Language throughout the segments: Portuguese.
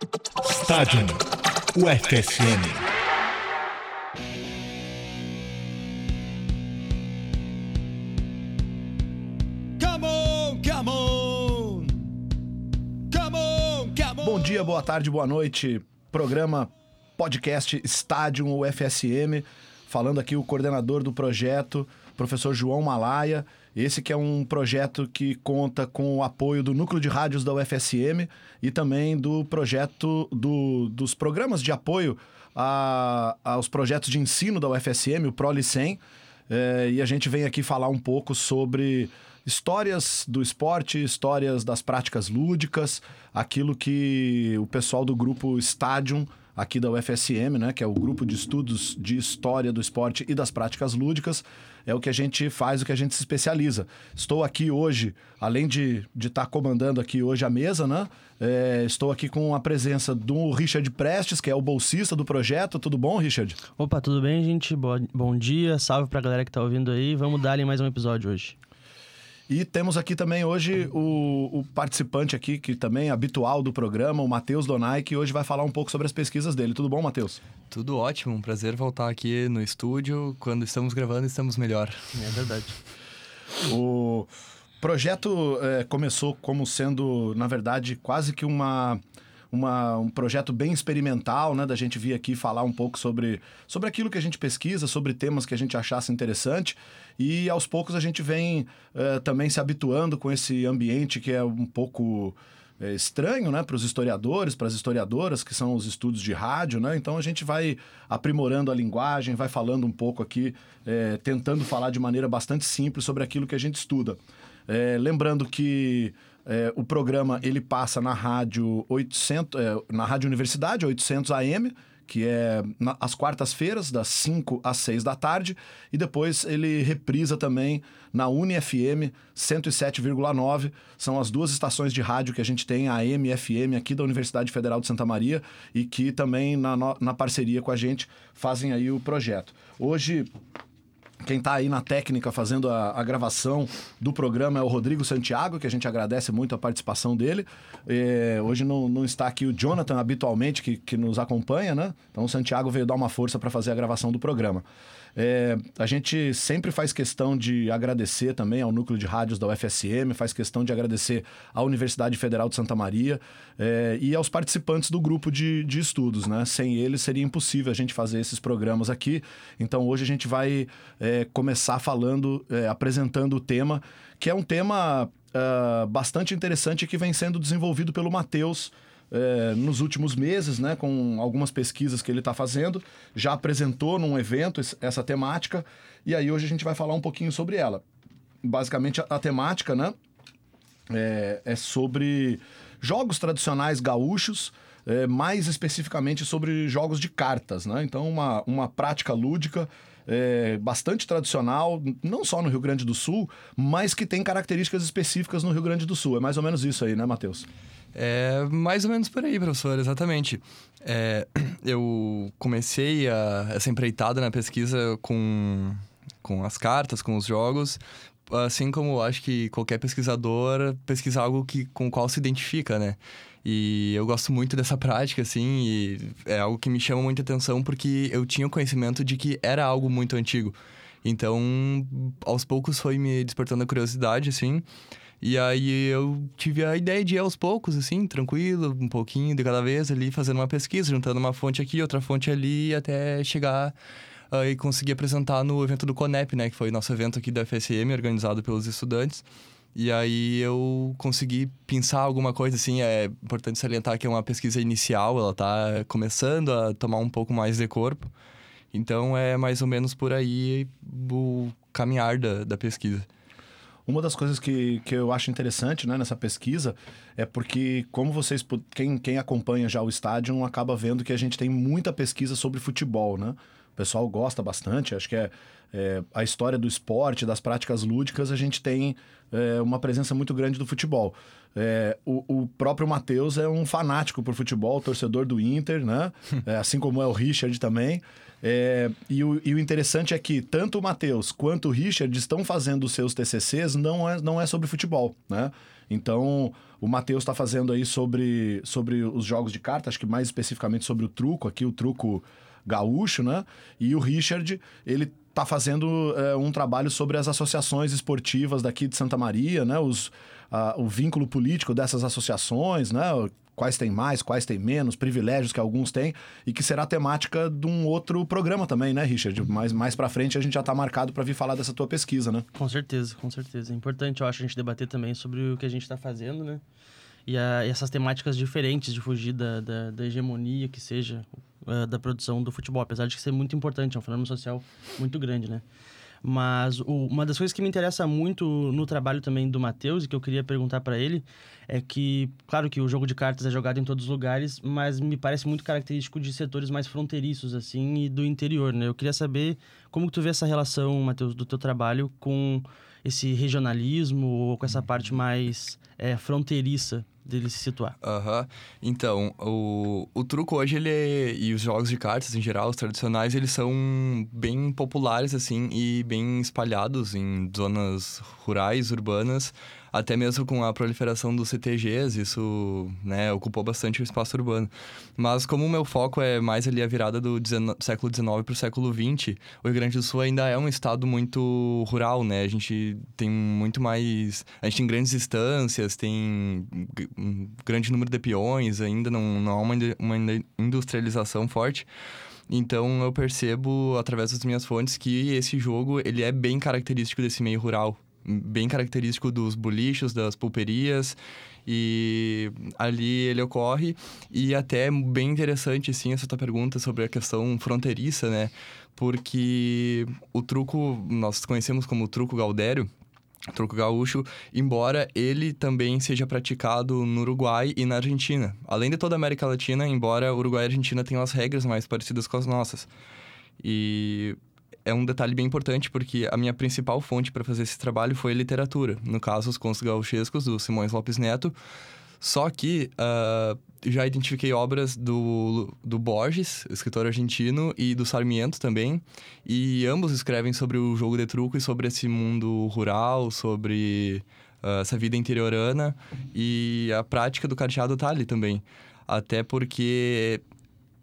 Estádio UFSM. Come on, come on. Come on, come on. Bom dia, boa tarde, boa noite. Programa podcast Estádio UFSM. Falando aqui o coordenador do projeto, professor João Malaya. Esse que é um projeto que conta com o apoio do Núcleo de Rádios da UFSM e também do projeto do, dos programas de apoio a- aos projetos de ensino da UFSM, o ProLicem. É, e a gente vem aqui falar um pouco sobre histórias do esporte, histórias das práticas lúdicas, aquilo que o pessoal do grupo Stadium aqui da UFSM, né, que é o grupo de estudos de história do esporte e das práticas lúdicas, é o que a gente faz, o que a gente se especializa. Estou aqui hoje, além de estar comandando aqui hoje a mesa, né, é, estou aqui com a presença do Richard Prestes, que é o bolsista do projeto. Tudo bom, Richard? Opa, tudo bem, gente? Bom dia, salve pra galera que tá ouvindo aí. Vamos dar mais um episódio hoje. E temos aqui também hoje o, o participante aqui, que também é habitual do programa, o Matheus Donai, que hoje vai falar um pouco sobre as pesquisas dele. Tudo bom, Matheus? Tudo ótimo, um prazer voltar aqui no estúdio. Quando estamos gravando, estamos melhor. É verdade. O projeto eh, começou como sendo, na verdade, quase que uma, uma- um projeto bem experimental, né? Da gente vir aqui falar um pouco sobre, sobre aquilo que a gente pesquisa, sobre temas que a gente achasse interessante. E aos poucos a gente vem eh, também se habituando com esse ambiente que é um pouco é, estranho, né, para os historiadores, para as historiadoras, que são os estudos de rádio, né? Então a gente vai aprimorando a linguagem, vai falando um pouco aqui, é, tentando falar de maneira bastante simples sobre aquilo que a gente estuda. É, lembrando que é, o programa ele passa na rádio 800, é, na rádio Universidade 800 AM, que é às quartas-feiras, das 5 às 6 da tarde, e depois ele reprisa também na UniFM 107,9. São as duas estações de rádio que a gente tem, a AM e FM, aqui da Universidade Federal de Santa Maria, e que também, na, na parceria com a gente, fazem aí o projeto. Hoje, quem está aí na técnica fazendo a, a gravação do programa é o Rodrigo Santiago, que a gente agradece muito a participação dele. É, hoje não, não está aqui o Jonathan, habitualmente, que, que nos acompanha, né? Então o Santiago veio dar uma força para fazer a gravação do programa. É, a gente sempre faz questão de agradecer também ao núcleo de rádios da UFSM, faz questão de agradecer à Universidade Federal de Santa Maria é, e aos participantes do grupo de, de estudos, né? Sem eles seria impossível a gente fazer esses programas aqui. Então hoje a gente vai é, começar falando, é, apresentando o tema, que é um tema ah, bastante interessante que vem sendo desenvolvido pelo Matheus é, nos últimos meses, né, com algumas pesquisas que ele está fazendo, já apresentou num evento es- essa temática, e aí hoje a gente vai falar um pouquinho sobre ela. Basicamente, a, a temática, né, é, é sobre jogos tradicionais gaúchos, é, mais especificamente sobre jogos de cartas, né? Então, uma, uma prática lúdica é, bastante tradicional, não só no Rio Grande do Sul, mas que tem características específicas no Rio Grande do Sul. É mais ou menos isso aí, né, Matheus? É mais ou menos por aí, professor, exatamente. É, eu comecei a- essa empreitada na pesquisa com, com as cartas, com os jogos, assim como acho que qualquer pesquisador pesquisa algo que, com o qual se identifica, né? E eu gosto muito dessa prática, assim, e é algo que me chama muita atenção porque eu tinha o conhecimento de que era algo muito antigo. Então, aos poucos foi me despertando a curiosidade, assim. E aí eu tive a ideia de ir aos poucos, assim, tranquilo, um pouquinho de cada vez ali, fazendo uma pesquisa, juntando uma fonte aqui, outra fonte ali, até chegar ah, e conseguir apresentar no evento do Conep, né? Que foi nosso evento aqui da FSM, organizado pelos estudantes. E aí eu consegui pensar alguma coisa, assim, é importante salientar que é uma pesquisa inicial, ela tá começando a tomar um pouco mais de corpo. Então é mais ou menos por aí o caminhar da, da pesquisa. Uma das coisas que, que eu acho interessante né, nessa pesquisa é porque, como vocês, quem, quem acompanha já o estádio, acaba vendo que a gente tem muita pesquisa sobre futebol, né? O pessoal gosta bastante, acho que é, é, a história do esporte, das práticas lúdicas, a gente tem é, uma presença muito grande do futebol. É, o, o próprio Matheus é um fanático por futebol, torcedor do Inter, né? É, assim como é o Richard também. É, e, o, e o interessante é que tanto o Matheus quanto o Richard estão fazendo seus TCCs, não é, não é sobre futebol, né? Então, o Matheus está fazendo aí sobre, sobre os jogos de carta, acho que mais especificamente sobre o truco, aqui o truco gaúcho, né? E o Richard, ele tá fazendo é, um trabalho sobre as associações esportivas daqui de Santa Maria, né? Os, a, o vínculo político dessas associações, né? Quais tem mais, quais tem menos, privilégios que alguns têm, e que será temática de um outro programa também, né, Richard? Mais, mais pra frente a gente já tá marcado para vir falar dessa tua pesquisa, né? Com certeza, com certeza. É importante, eu acho, a gente debater também sobre o que a gente está fazendo, né? E, a, e essas temáticas diferentes de fugir da, da, da hegemonia que seja uh, da produção do futebol, apesar de ser muito importante, é um fenômeno social muito grande, né? Mas o, uma das coisas que me interessa muito no trabalho também do Matheus e que eu queria perguntar para ele é que, claro que o jogo de cartas é jogado em todos os lugares, mas me parece muito característico de setores mais fronteiriços, assim, e do interior, né? Eu queria saber como tu vê essa relação, Matheus, do teu trabalho com esse regionalismo ou com essa parte mais é, fronteiriça dele se situar. Aham. Uhum. Então, o, o truco hoje, ele é, e os jogos de cartas em geral, os tradicionais, eles são bem populares, assim, e bem espalhados em zonas rurais, urbanas, até mesmo com a proliferação dos CTGs, isso, né, ocupou bastante o espaço urbano. Mas como o meu foco é mais ali a virada do século XIX para o século XX, o Rio Grande do Sul ainda é um estado muito rural, né? A gente tem muito mais... A gente tem grandes distâncias, tem um grande número de peões, ainda não, não há uma, uma industrialização forte. Então eu percebo através das minhas fontes que esse jogo ele é bem característico desse meio rural, bem característico dos bolichos, das pulperias. E ali ele ocorre. E até bem interessante, sim, essa tua pergunta sobre a questão fronteiriça, né? Porque o truco, nós conhecemos como truco gaudério, truco gaúcho, embora ele também seja praticado no Uruguai e na Argentina. Além de toda a América Latina, embora Uruguai e Argentina tenham as regras mais parecidas com as nossas. E é um detalhe bem importante porque a minha principal fonte para fazer esse trabalho foi literatura. No caso, os contos gauchescos do Simões Lopes Neto. Só que uh, já identifiquei obras do, do Borges, escritor argentino, e do Sarmiento também. E ambos escrevem sobre o jogo de truco e sobre esse mundo rural, sobre uh, essa vida interiorana. E a prática do carteado tá ali também. Até porque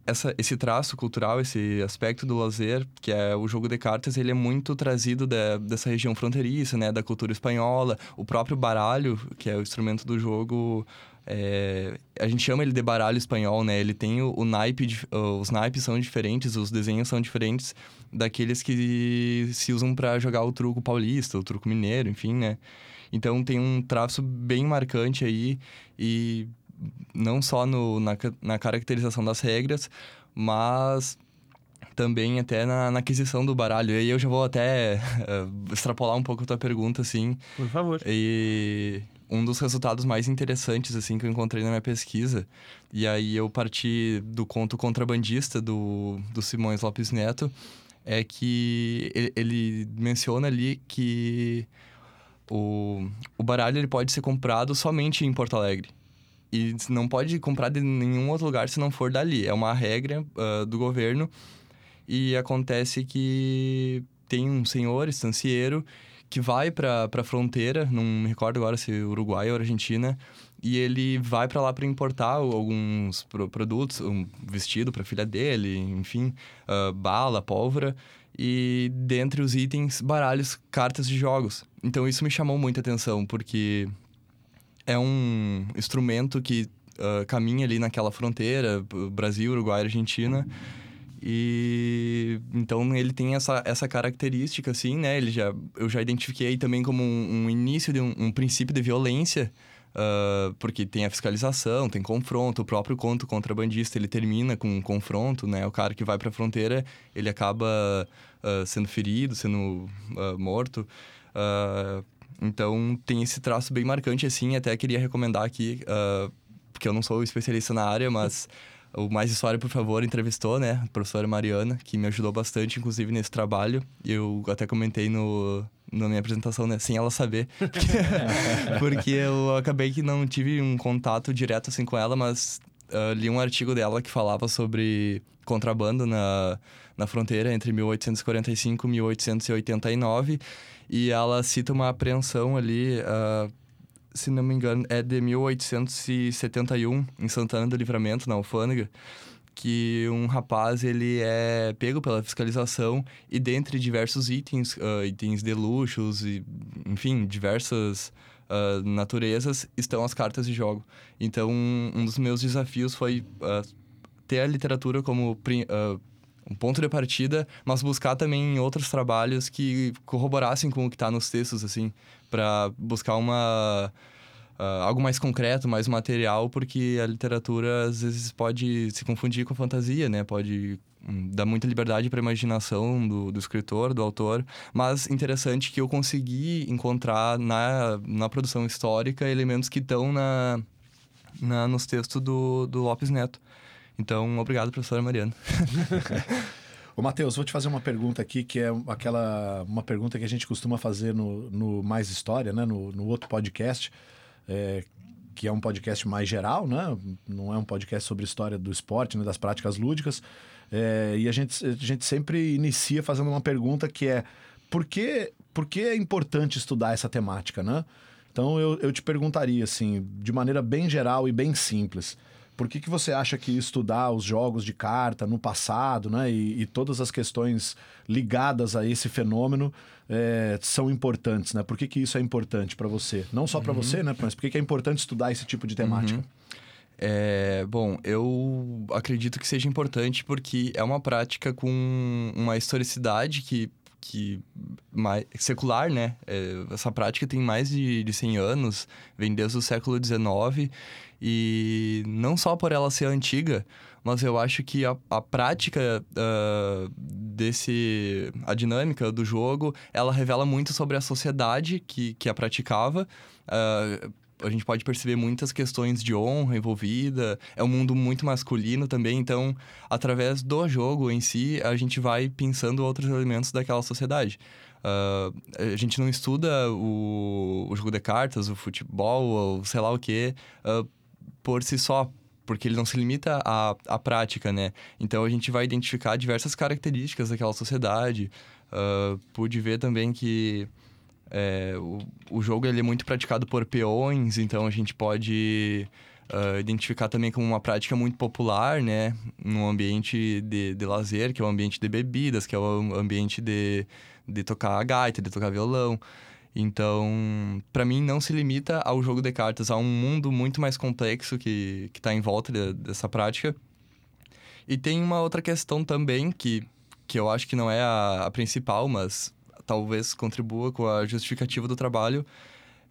essa, esse traço cultural, esse aspecto do lazer, que é o jogo de cartas, ele é muito trazido da, dessa região fronteiriça, né? Da cultura espanhola. O próprio baralho, que é o instrumento do jogo... É, a gente chama ele de baralho espanhol, né? Ele tem o, o naipe... Os naipes são diferentes, os desenhos são diferentes daqueles que se usam para jogar o truco paulista, o truco mineiro, enfim, né? Então tem um traço bem marcante aí e não só no, na, na caracterização das regras, mas também até na, na, aquisição do baralho. E aí eu já vou até uh, extrapolar um pouco a tua pergunta, assim. Por favor. E um dos resultados mais interessantes, assim, que eu encontrei na minha pesquisa, e aí eu parti do conto Contrabandista, do, do Simões Lopes Neto, é que ele, ele menciona ali que o, o baralho ele pode ser comprado somente em Porto Alegre. E não pode comprar de nenhum outro lugar se não for dali. É uma regra uh, do governo. E acontece que tem um senhor estancieiro que vai para a fronteira, não me recordo agora se Uruguai ou Argentina, e ele vai para lá para importar alguns pro produtos, um vestido para filha dele, enfim, uh, bala, pólvora e dentre os itens, baralhos, cartas de jogos. Então isso me chamou muita atenção, porque é um instrumento que uh, caminha ali naquela fronteira, Brasil, Uruguai, Argentina. E então ele tem essa, essa característica, assim, né? Ele já, eu já identifiquei também como um, um início de um, um, princípio de violência, uh, porque tem a fiscalização, tem confronto. O próprio conto contrabandista ele termina com um confronto, né? O cara que vai para a fronteira ele acaba uh, sendo ferido, sendo morto. Então tem esse traço bem marcante, assim. Até queria recomendar aqui, uh, porque eu não sou especialista na área, mas o Mais História, por favor, entrevistou, né? A professora Mariana, que me ajudou bastante, inclusive, nesse trabalho. Eu até comentei no, na minha apresentação, né? Sem ela saber. porque eu acabei que não tive um contato direto, assim, com ela, mas uh, li um artigo dela que falava sobre contrabando na, na fronteira entre 1845 e 1889. E ela cita uma apreensão ali, uh, se não me engano, é de 1871, em Santana do Livramento, na Alfândega, que um rapaz ele é pego pela fiscalização e dentre diversos itens, uh, itens de luxos e, enfim, diversas uh, naturezas, estão as cartas de jogo. Então, um dos meus desafios foi uh, ter a literatura como um ponto de partida, mas buscar também outros trabalhos que corroborassem com o que está nos textos, assim, para buscar uma Uh, algo mais concreto, mais material, porque a literatura às vezes pode se confundir com a fantasia, né? Pode dar muita liberdade para a imaginação do, do escritor, do autor, mas interessante que eu consegui encontrar na, na produção histórica elementos que estão na, na, nos textos do, do Lopes Neto. Então, obrigado, professora Mariana. Ô, Matheus, vou te fazer uma pergunta aqui, que é aquela uma pergunta que a gente costuma fazer no, no Mais História, né? no, no outro podcast é, que é um podcast mais geral, né? Não é um podcast sobre história do esporte, né? das práticas lúdicas. É, e a gente, a gente sempre inicia fazendo uma pergunta que é por que, por que é importante estudar essa temática, né? Então eu, eu te perguntaria, assim, de maneira bem geral e bem simples, por que, que você acha que estudar os jogos de carta no passado, né, e, e todas as questões ligadas a esse fenômeno é, são importantes, né? Por que, que isso é importante para você? Não só para uhum. você, né? Mas por que, que é importante estudar esse tipo de temática? Uhum. É, bom, eu acredito que seja importante porque é uma prática com uma historicidade que, que mais, secular, né? É, essa prática tem mais de, de 100 anos, vem desde o século XIX e não só por ela ser antiga, mas eu acho que a, a prática uh, desse... a dinâmica do jogo, ela revela muito sobre a sociedade que, que a praticava. Uh, a gente pode perceber muitas questões de honra envolvida, é um mundo muito masculino também, então, através do jogo em si, a gente vai pensando outros elementos daquela sociedade. Uh, a gente não estuda o, o, jogo de cartas, o futebol, ou sei lá o que, uh, por si só, porque ele não se limita à, à prática, né? Então a gente vai identificar diversas características daquela sociedade. Uh, pude ver também que é, o, o jogo ele é muito praticado por peões, então a gente pode uh, identificar também como uma prática muito popular, né? Num ambiente de, de lazer, que é o ambiente de bebidas, que é o ambiente de, de tocar gaita, de tocar violão. Então, para mim, não se limita ao jogo de cartas, há um mundo muito mais complexo que está em volta de, dessa prática. E tem uma outra questão também, que, que eu acho que não é a, a principal, mas talvez contribua com a justificativa do trabalho,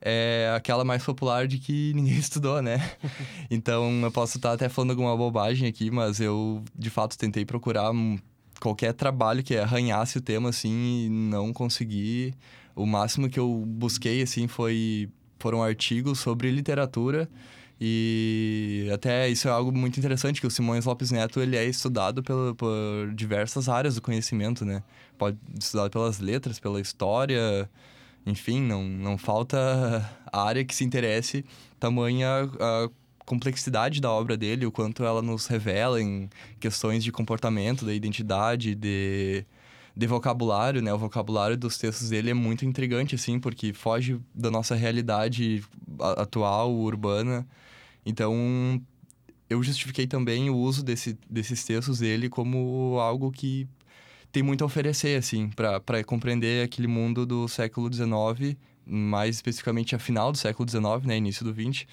é aquela mais popular de que ninguém estudou, né? então, eu posso estar até falando alguma bobagem aqui, mas eu, de fato, tentei procurar qualquer trabalho que arranhasse o tema, assim, e não consegui o máximo que eu busquei, assim, foi... Foram artigos sobre literatura e até isso é algo muito interessante, que o Simões Lopes Neto, ele é estudado pelo, por diversas áreas do conhecimento, né? Pode estudado pelas letras, pela história, enfim, não, não falta área que se interesse, tamanha a complexidade da obra dele, o quanto ela nos revela em questões de comportamento, da identidade, de de vocabulário, né? O vocabulário dos textos dele é muito intrigante, assim, porque foge da nossa realidade atual, urbana. Então, eu justifiquei também o uso desse, desses textos dele como algo que tem muito a oferecer, assim, para compreender aquele mundo do século XIX, mais especificamente a final do século XIX, né? Início do XX.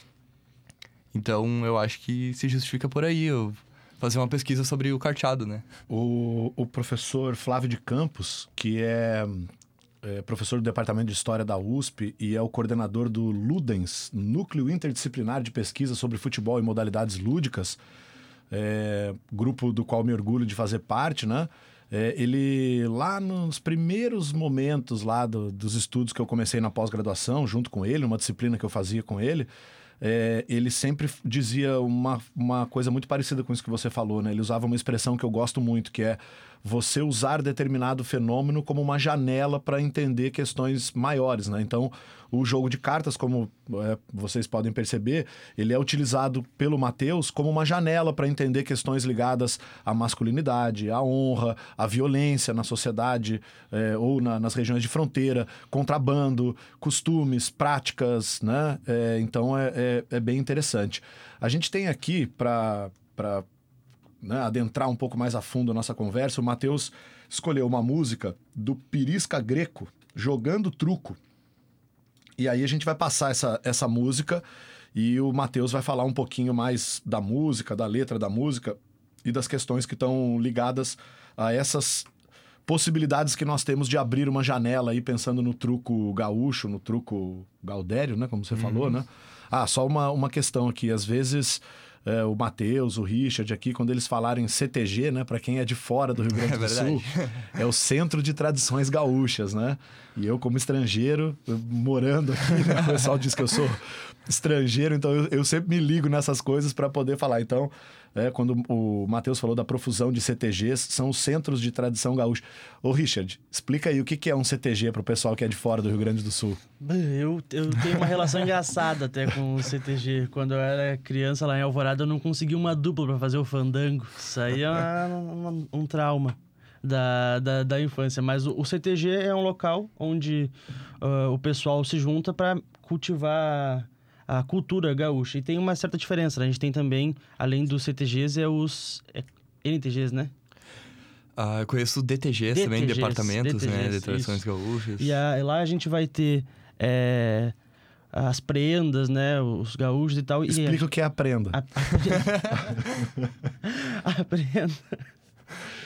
Então, eu acho que se justifica por aí. Eu fazer uma pesquisa sobre o carteado, né? O, o professor Flávio de Campos, que é, é, professor do Departamento de História da USP e é o coordenador do Ludens, Núcleo Interdisciplinar de Pesquisa sobre Futebol e Modalidades Lúdicas, é, grupo do qual me orgulho de fazer parte, né? É, ele, lá nos primeiros momentos lá do, dos estudos que eu comecei na pós-graduação, junto com ele, uma disciplina que eu fazia com ele, é, ele sempre dizia uma, uma coisa muito parecida com isso que você falou, né? Ele usava uma expressão que eu gosto muito, que é você usar determinado fenômeno como uma janela para entender questões maiores, né? Então, o jogo de cartas, como é, vocês podem perceber, ele é utilizado pelo Mateus como uma janela para entender questões ligadas à masculinidade, à honra, à violência na sociedade é, ou na- nas regiões de fronteira, contrabando, costumes, práticas, né? É, então é, é- é bem interessante. A gente tem aqui para né, adentrar um pouco mais a fundo a nossa conversa, o Matheus escolheu uma música do Pirisca Greco, Jogando Truco. E aí a gente vai passar essa, essa música e o Matheus vai falar um pouquinho mais da música, da letra da música e das questões que estão ligadas a essas possibilidades que nós temos de abrir uma janela aí pensando no truco gaúcho, no truco gaudério, né, como você falou, né? Ah, só uma, uma questão aqui, às vezes é, o Matheus, o Richard aqui, quando eles falarem CTG, né, para quem é de fora do Rio Grande É do. Sul, é o Centro de Tradições Gaúchas, né? E eu, como estrangeiro, morando aqui, né? o pessoal diz que eu sou estrangeiro, então eu, eu sempre me ligo nessas coisas para poder falar. Então, é, quando o Matheus falou da profusão de CTGs, são os Centros de Tradição Gaúcha. Ô, Richard, explica aí o que que é um CTG para o pessoal que é de fora do Rio Grande do Sul. Eu, eu tenho uma relação engraçada até com o CTG. Quando eu era criança lá em Alvorada, eu não consegui uma dupla pra fazer o fandango. Isso aí é uma- uma- um trauma da, da, da infância. Mas o, o CTG é um local onde ah, o pessoal se junta pra cultivar a cultura gaúcha. E tem uma certa diferença, né? A gente tem também, além dos CTGs, é os é NTGs, né? Ah, eu conheço DTGs, também, DTGs, departamentos né, de DTGs, tradições gaúchas. E a- lá a gente vai ter é, as prendas, né? Os gaúchos e tal. Explica o que é aprenda. E a, a prenda.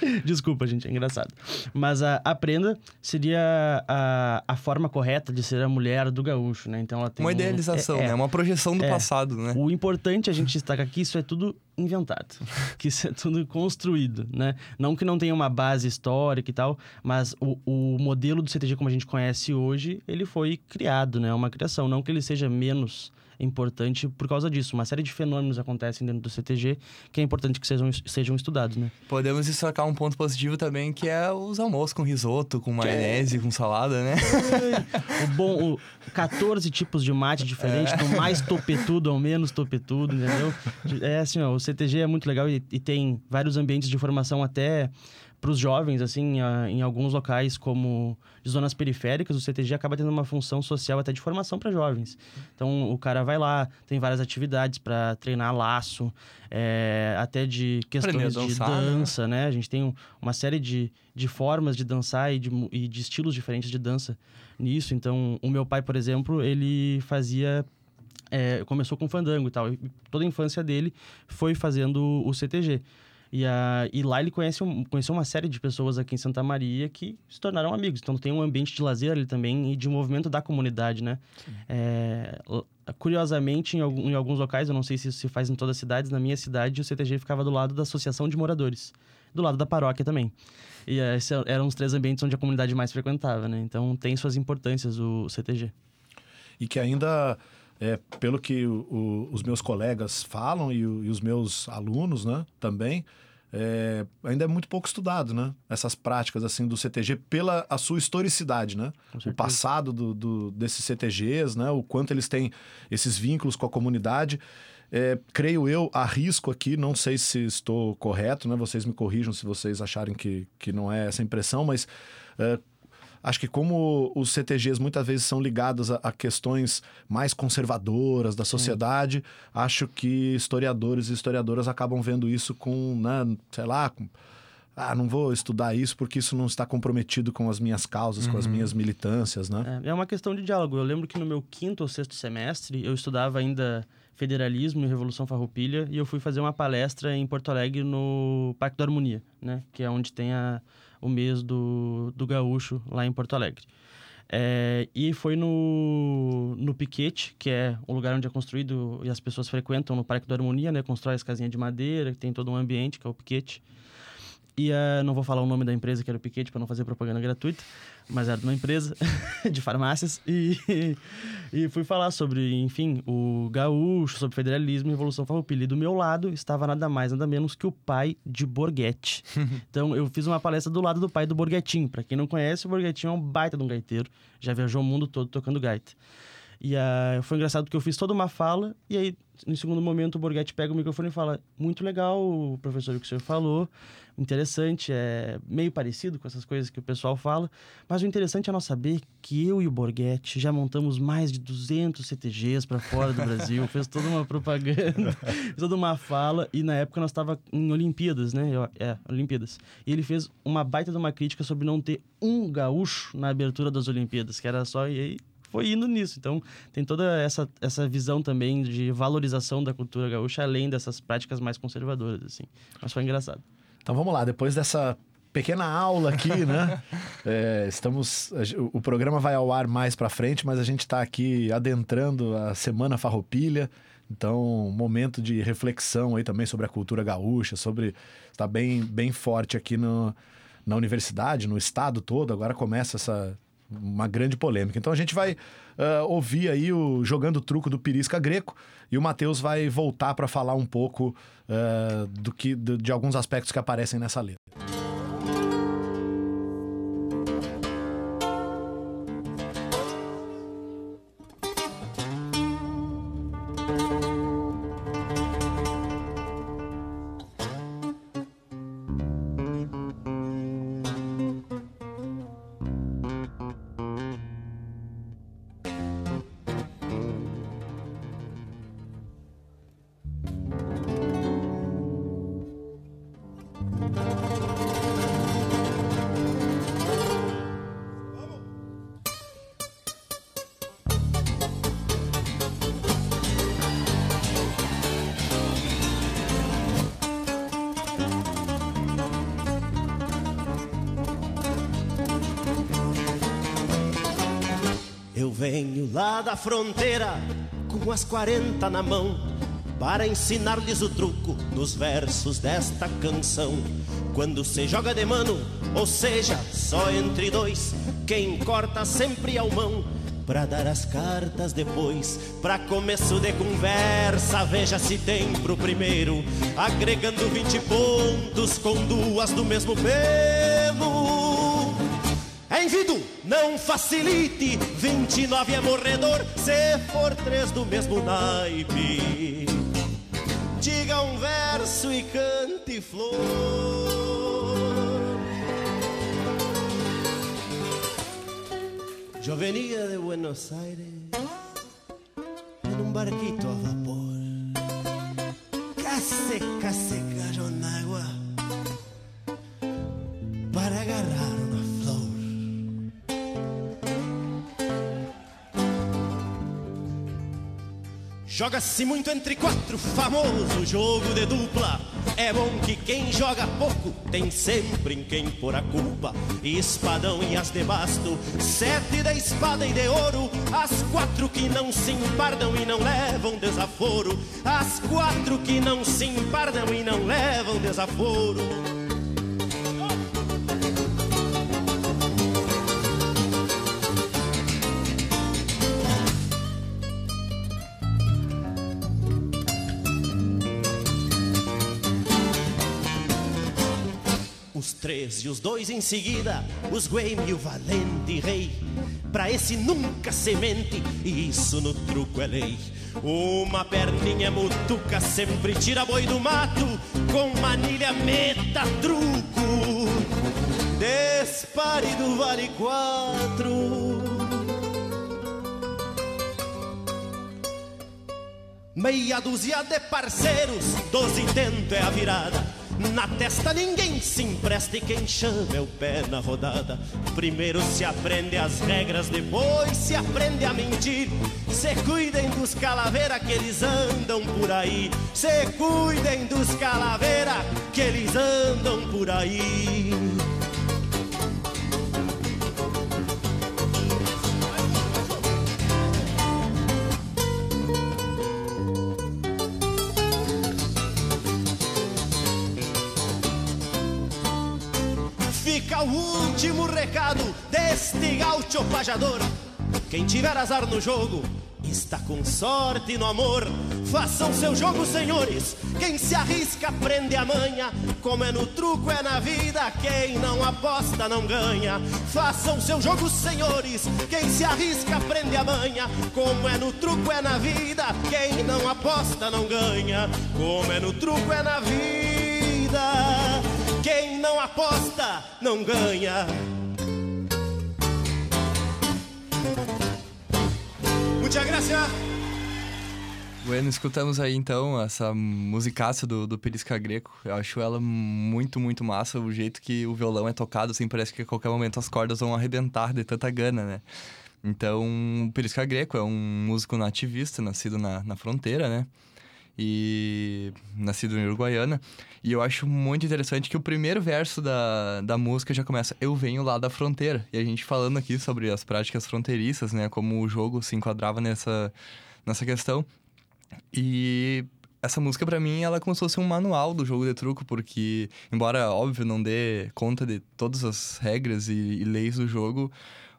Desculpa, gente, é engraçado. Mas a, a prenda seria a, a forma correta de ser a mulher do gaúcho, né? Então ela tem. Uma um- idealização, é, é. né? Uma projeção do É. passado, né? O importante a gente destacar que isso é tudo inventado, que isso é tudo construído, né? Não que não tenha uma base histórica e tal, mas o, o modelo do CTG como a gente conhece hoje, ele foi criado, né? É uma criação, não que ele seja menos importante por causa disso. Uma série de fenômenos acontecem dentro do CTG que é importante que sejam, sejam estudados, né? Podemos destacar um ponto positivo também, que é os almoços com risoto, com maionese, com salada, né? o bom, o 14 tipos de mate diferente, do mais topetudo ao menos topetudo, entendeu? É assim, ó, o CTG é muito legal e, e tem vários ambientes de formação até para os jovens, assim, ah, em alguns locais como de zonas periféricas, o CTG acaba tendo uma função social até de formação para jovens. Então, o cara vai lá, tem várias atividades para treinar laço, é, até de a questões de dançar, né? dança, né? A gente tem um- uma série de, de formas de dançar e de, e de estilos diferentes de dança nisso. Então, o meu pai, por exemplo, ele fazia. é, começou com fandango e tal. E toda a infância dele foi fazendo o CTG. E, a, e lá ele conhece um- conheceu uma série de pessoas aqui em Santa Maria que se tornaram amigos. Então tem um ambiente de lazer ali também e de movimento da comunidade, né? É, curiosamente, em, em alguns locais, eu não sei se isso se faz em todas as cidades, na minha cidade o CTG ficava do lado da Associação de Moradores. Do lado da paróquia também. E esses eram os três ambientes onde a comunidade mais frequentava, né? Então tem suas importâncias o CTG. e que ainda, é, pelo que o- o- os meus colegas falam e, o- e os meus alunos, né, também, é, ainda é muito pouco estudado, né? Essas práticas assim do CTG pela a sua historicidade, né? O passado do, do- desses CTGs, né? O quanto eles têm esses vínculos com a comunidade. É, creio eu, arrisco aqui, não sei se estou correto, né? Vocês me corrijam se vocês acharem que, que não é essa impressão, mas é, acho que como os CTGs muitas vezes são ligados a, a questões mais conservadoras da sociedade, acho que historiadores e historiadoras acabam vendo isso com, né, sei lá, com, ah, não vou estudar isso porque isso não está comprometido com as minhas causas, com as minhas militâncias, né? É, é uma questão de diálogo. Eu lembro que no meu quinto ou sexto semestre eu estudava ainda federalismo e Revolução Farroupilha e eu fui fazer uma palestra em Porto Alegre no Parque da Harmonia, né? Que é onde tem a, o mês do, do gaúcho lá em Porto Alegre. É, e foi no, no Piquete, que é o lugar onde é construído e as pessoas frequentam no Parque da Harmonia, né? Constrói as casinhas de madeira, que tem todo um ambiente, que é o Piquete. E uh, não vou falar o nome da empresa, que era o Piquete, para não fazer propaganda gratuita, mas era de uma empresa de farmácias. E, e fui falar sobre, enfim, o gaúcho, sobre federalismo e evolução farroupilha. E do meu lado estava nada mais, nada menos que o pai de Borghetti. então eu fiz uma palestra do lado do pai do Borghetinho. Para quem não conhece, o Borghetinho é um baita de um gaiteiro. Já viajou o mundo todo tocando gaita. E uh, foi engraçado porque eu fiz toda uma fala, e aí, no segundo momento, o Borghetti pega o microfone e fala: Muito legal, professor, o que o senhor falou, interessante, é meio parecido com essas coisas que o pessoal fala, mas o interessante é nós saber que eu e o Borghetti já montamos mais de 200 CTGs para fora do Brasil, fez toda uma propaganda, fez toda uma fala, e na época nós estava em Olimpíadas, né? Eu, é, Olimpíadas. E ele fez uma baita de uma crítica sobre não ter um gaúcho na abertura das Olimpíadas, que era só. E aí, foi indo nisso. Então, tem toda essa, essa visão também de valorização da cultura gaúcha, além dessas práticas mais conservadoras, assim. Mas foi engraçado. Então, vamos lá. Depois dessa pequena aula aqui, né? é, estamos... O programa vai ao ar mais para frente, mas a gente está aqui adentrando a Semana Farroupilha. Então, momento de reflexão aí também sobre a cultura gaúcha, sobre... Está bem, bem forte aqui no, na universidade, no estado todo. Agora começa essa uma grande polêmica. Então a gente vai uh, ouvir aí o Jogando Truco do Pirisca Greco e o Matheus vai voltar para falar um pouco uh, do que, de, de alguns aspectos que aparecem nessa letra. Venho lá da fronteira com as 40 na mão para ensinar-lhes o truco nos versos desta canção. Quando se joga de mano, ou seja, só entre dois, quem corta sempre é o mão. Pra dar as cartas depois, pra começo de conversa, veja se tem pro primeiro, agregando 20 pontos com duas do mesmo pelo. Envido, não facilite, 29 é morredor, se for três do mesmo naipe. Diga um verso e cante flor. Eu venia de Buenos Aires en un barquito a vapor. Casi, casi cayó en agua para agarrar Joga-se muito entre quatro, famoso jogo de dupla. É bom que quem joga pouco tem sempre em quem pôr a culpa. Espadão e as de basto, sete da espada e de ouro. As quatro que não se empardam e não levam desaforo. As quatro que não se empardam e não levam desaforo. Três e os dois em seguida, os Gueme e o valente rei. Pra esse nunca semente, e isso no truco é lei. Uma perninha mutuca sempre tira boi do mato, com manilha meta truco. Despare do vale quatro. Meia dúzia de parceiros, doze tento é a virada. Na testa ninguém se empresta e quem chama é o pé na rodada. Primeiro se aprende as regras, depois se aprende a mentir. Se cuidem dos calaveira que eles andam por aí. Se cuidem dos calaveira que eles andam por aí. Recado deste gaúcho pajador. Quem tiver azar no jogo, está com sorte no amor. Façam seu jogo, senhores. Quem se arrisca prende a manha. Como é no truco, é na vida. Quem não aposta não ganha. Façam seu jogo, senhores. Quem se arrisca prende a manha. Como é no truco, é na vida. Quem não aposta não ganha. Como é no truco, é na vida. Quem não aposta não ganha. Muchas gracias. Bueno, escutamos aí então essa musicaça do, do Perisca Greco. Eu acho ela muito, muito massa. O jeito que o violão é tocado, assim, parece que a qualquer momento as cordas vão arrebentar de tanta gana, né? Então, o Perisca Greco é um músico nativista, nascido na, na fronteira, né? E nascido em Uruguaiana. E eu acho muito interessante que o primeiro verso da, da música já começa Eu venho lá da fronteira. E a gente falando aqui sobre as práticas fronteiriças, né? Como o jogo se enquadrava nessa, nessa questão. E essa música para mim ela é como se fosse um manual do jogo de truco, porque embora óbvio não dê conta de todas as regras e, e leis do jogo,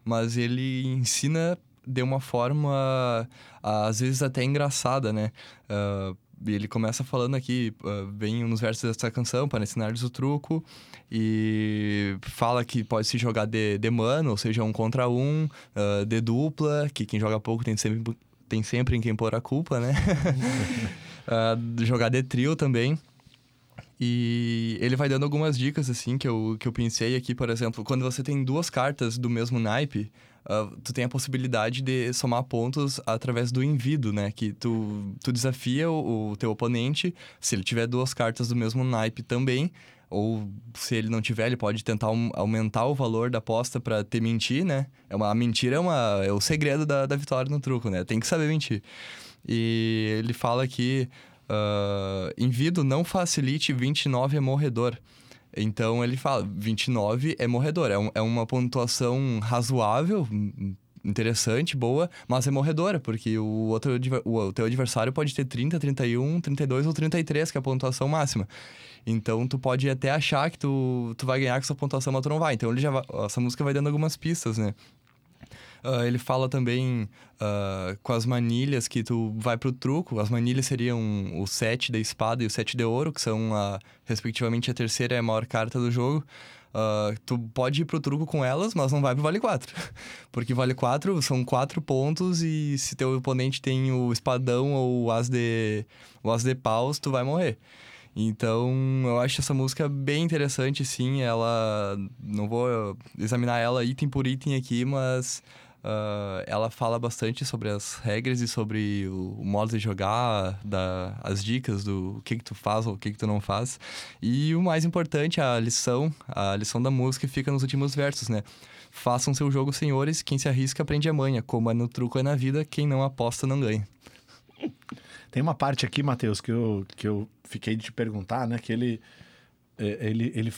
mas ele ensina de uma forma às vezes até engraçada, né? Uh, ele começa falando aqui, uh, vem nos versos dessa canção para ensinar-lhes o truco e fala que pode se jogar de, de mano, ou seja, um contra um, uh, de dupla, que quem joga pouco tem sempre tem sempre em quem pôr a culpa, né? uh, jogar de trio também. E ele vai dando algumas dicas, assim, que eu, que eu pensei aqui, por exemplo, quando você tem duas cartas do mesmo naipe, uh, tu tem a possibilidade de somar pontos através do envido, né? Que tu, tu desafia o, o teu oponente, se ele tiver duas cartas do mesmo naipe também, ou se ele não tiver, ele pode tentar um, aumentar o valor da aposta para ter mentir, né? É uma a mentira é uma é o segredo da, da vitória no truco, né? Tem que saber mentir. E ele fala que uh, envido não facilite 29 é morredor. Então ele fala 29 é morredor, é, um, é uma pontuação razoável, interessante, boa, mas é morredora, porque o outro o, teu adversário pode ter 30, 31, 32 ou 33, que é a pontuação máxima. Então tu pode até achar que tu, tu vai ganhar com essa pontuação, mas tu não vai. Então ele já vai, essa música vai dando algumas pistas, né? Uh, ele fala também uh, com as manilhas que tu vai pro truco. As manilhas seriam o 7 da espada e o 7 de ouro, que são, a, respectivamente, a terceira e a maior carta do jogo. Uh, tu pode ir pro truco com elas, mas não vai pro vale 4. Porque vale 4 são 4 pontos e se teu oponente tem o espadão ou o as de, o as de paus, tu vai morrer. Então, eu acho essa música bem interessante, sim. Ela. Não vou examinar ela item por item aqui, mas Uh, ela fala bastante sobre as regras e sobre o, o modo de jogar, da, as dicas do que, que tu faz ou o que, que tu não faz. E o mais importante, a lição, a lição da música fica nos últimos versos, né? Façam seu jogo, senhores, quem se arrisca aprende a manha. Como é no truco é na vida, quem não aposta não ganha. Tem uma parte aqui, Matheus, que eu, que eu fiquei de te perguntar, né? Que ele, é, ele, ele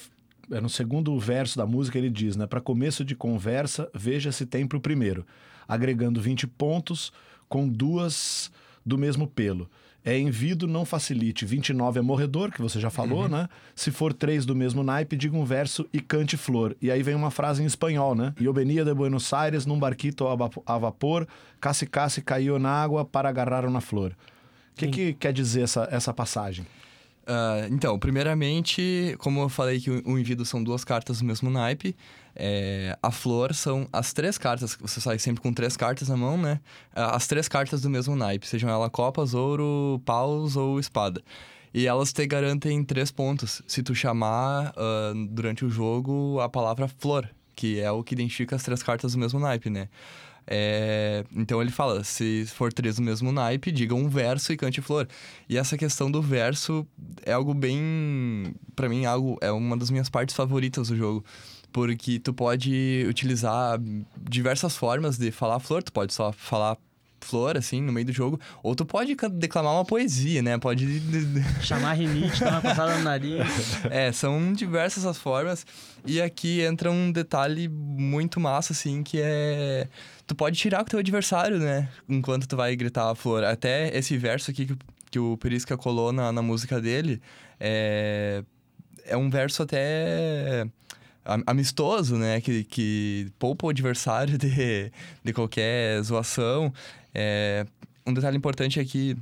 é no segundo verso da música, ele diz, né? Para começo de conversa, veja se tem para o primeiro. Agregando 20 pontos com duas do mesmo pelo. É envido, não facilite. 29 é morredor, que você já falou, uhum. né? Se for três do mesmo naipe, diga um verso e cante flor. E aí vem uma frase em espanhol, né? Eu venia de Buenos Aires num barquito a vapor, casi caiu na água para agarrar uma flor. O que, que quer dizer essa, essa passagem? Uh, então, primeiramente, como eu falei que o envido são duas cartas do mesmo naipe, é, a flor são as três cartas, você sai sempre com três cartas na mão, né? Ah, as três cartas do mesmo naipe, sejam elas copas, ouro, paus ou espada. E elas te garantem três pontos se tu chamar uh, durante o jogo a palavra flor, que é o que identifica as três cartas do mesmo naipe, né? É, então ele fala: se for três do mesmo naipe, diga um verso e cante flor. E essa questão do verso é algo bem. para mim, algo é uma das minhas partes favoritas do jogo. Porque tu pode utilizar diversas formas de falar flor, tu pode só falar flor, assim, no meio do jogo. Ou tu pode declamar uma poesia, né? Pode... Chamar rinite, dar uma passada no nariz. É, são diversas as formas. E aqui entra um detalhe muito massa, assim, que é... Tu pode tirar com o teu adversário, né? Enquanto tu vai gritar a flor. Até esse verso aqui que, que o Perisca colou na, na música dele, é... É um verso até... am- amistoso, né? Que, que poupa o adversário de, de qualquer zoação. É, um detalhe importante é que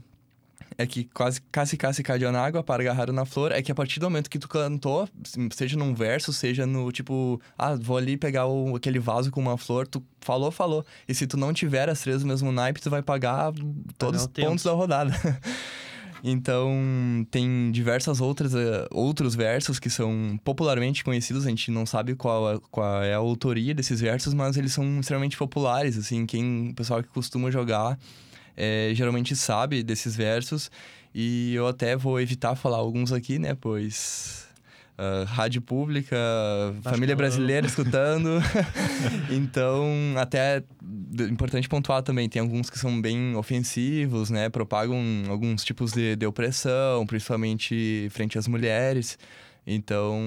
é que quase casi casi caiu na água para agarrar na flor, é que a partir do momento que tu cantou, seja num verso, seja no tipo, ah, vou ali pegar o, aquele vaso com uma flor, tu falou, falou. E se tu não tiver as três do mesmo naipe, tu vai pagar todos os pontos da rodada. Então, tem diversas outras eh, outros versos que são popularmente conhecidos, a gente não sabe qual, é- qual é a autoria desses versos, mas eles são extremamente populares, assim, quem, o pessoal que costuma jogar eh, geralmente sabe desses versos, e eu até vou evitar falar alguns aqui, né, pois... ah, rádio pública, família que não. brasileira escutando. então, até importante pontuar também, tem alguns que são bem ofensivos, né? Propagam alguns tipos de, de opressão, principalmente frente às mulheres. Então,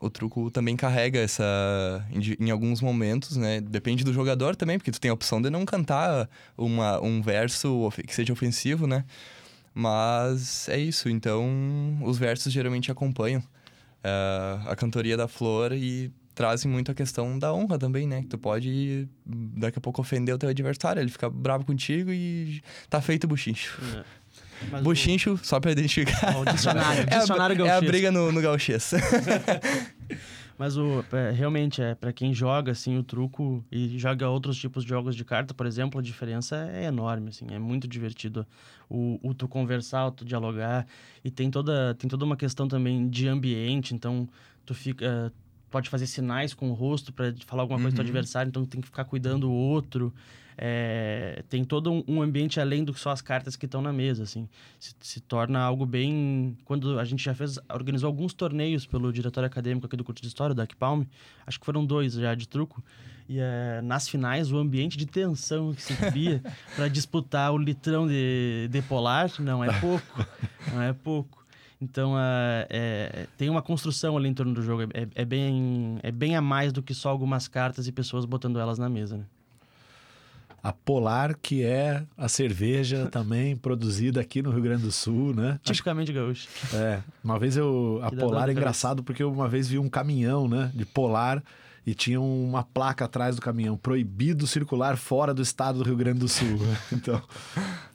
o truco também carrega essa. Em, em alguns momentos, né? Depende do jogador também, porque tu tem a opção de não cantar uma, um verso que seja ofensivo, né? Mas é isso. Então, os versos geralmente acompanham eh, a cantoria da flor e trazem muito a questão da honra também, né? Que tu pode, daqui a pouco, ofender o teu adversário, ele fica bravo contigo e tá feito o buchincho. É. Mas Buchincho, só pra identificar. O, o dicionário, É a, dicionário é a briga no, no gauchês. Mas o, é, realmente, é para quem joga assim o truco e joga outros tipos de jogos de carta, por exemplo, a diferença é enorme, assim, é muito divertido o, o tu conversar, o tu dialogar e tem toda tem toda uma questão também de ambiente, então tu fica pode fazer sinais com o rosto para falar alguma coisa do Uhum. adversário, então tu tem que ficar cuidando o outro. É, tem todo um, um ambiente além do que só as cartas que estão na mesa, assim. Se, se torna algo bem... Quando a gente já fez... Organizou alguns torneios pelo diretório acadêmico aqui do curso de História, da Palm Acho que foram dois já de truco. E é, nas finais, o ambiente de tensão que se cria para disputar o litrão de, de polar não é pouco. Não é pouco. Então, é, é, tem uma construção ali em torno do jogo. É, é bem, é bem a mais do que só algumas cartas e pessoas botando elas na mesa, né? A Polar, que é a cerveja também produzida aqui no Rio Grande do Sul, né? Tipicamente gaúcho. É, uma vez eu. A Que Polar é engraçado porque eu uma vez vi um caminhão, né? De Polar e tinha uma placa atrás do caminhão: proibido circular fora do estado do Rio Grande do Sul. então.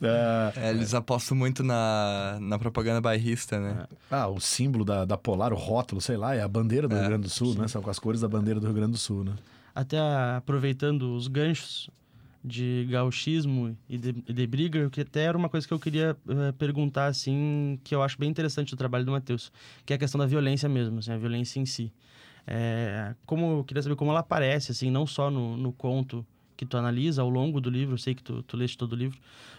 é, É, eles apostam muito na, na propaganda bairrista, né? ah, o símbolo da, da Polar, o rótulo, sei lá, é a bandeira do É, Rio Grande do Sul, né? São com as cores da bandeira do Rio Grande do Sul, né? Até aproveitando os ganchos de gauchismo e de, de briga, que até era uma coisa que eu queria eh, perguntar, assim, que eu acho bem interessante do trabalho do Matheus, que é a questão da violência mesmo, assim, a violência em si. É, como, eu queria saber como ela aparece, assim, não só no, no conto que tu analisa ao longo do livro, eu sei que tu, tu leste todo o livro,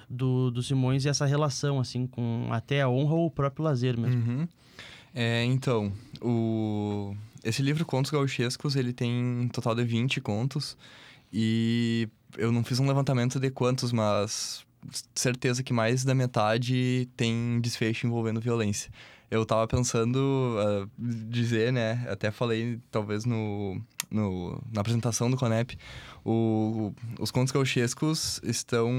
do, do Simões, e essa relação, assim, com até a honra ou o próprio lazer mesmo. Uhum. É, então, o... esse livro Contos Gauchescos, ele tem um total de 20 contos. E eu não fiz um levantamento de quantos, mas certeza que mais da metade tem desfecho envolvendo violência. Eu tava pensando ah, dizer, né? Até falei, talvez, no, no, na apresentação do Conep. O, os contos gauchescos estão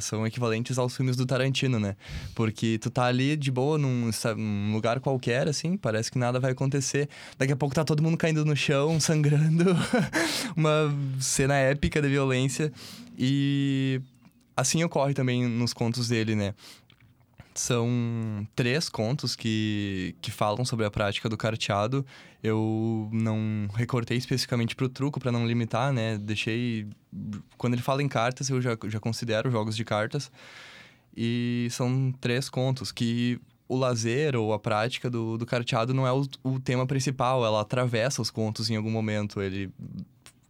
são equivalentes aos filmes do Tarantino, né? Porque tu tá ali de boa num, num lugar qualquer, assim, parece que nada vai acontecer. Daqui a pouco tá todo mundo caindo no chão, sangrando. Uma cena épica de violência. E assim ocorre também nos contos dele, né? São três contos que, que falam sobre a prática do carteado. Eu não recortei especificamente pro truco para não limitar, né? Deixei. Quando ele fala em cartas, eu já, já considero jogos de cartas. E são três contos que o lazer ou a prática do, do carteado não é o, o tema principal, ela atravessa os contos em algum momento. Ele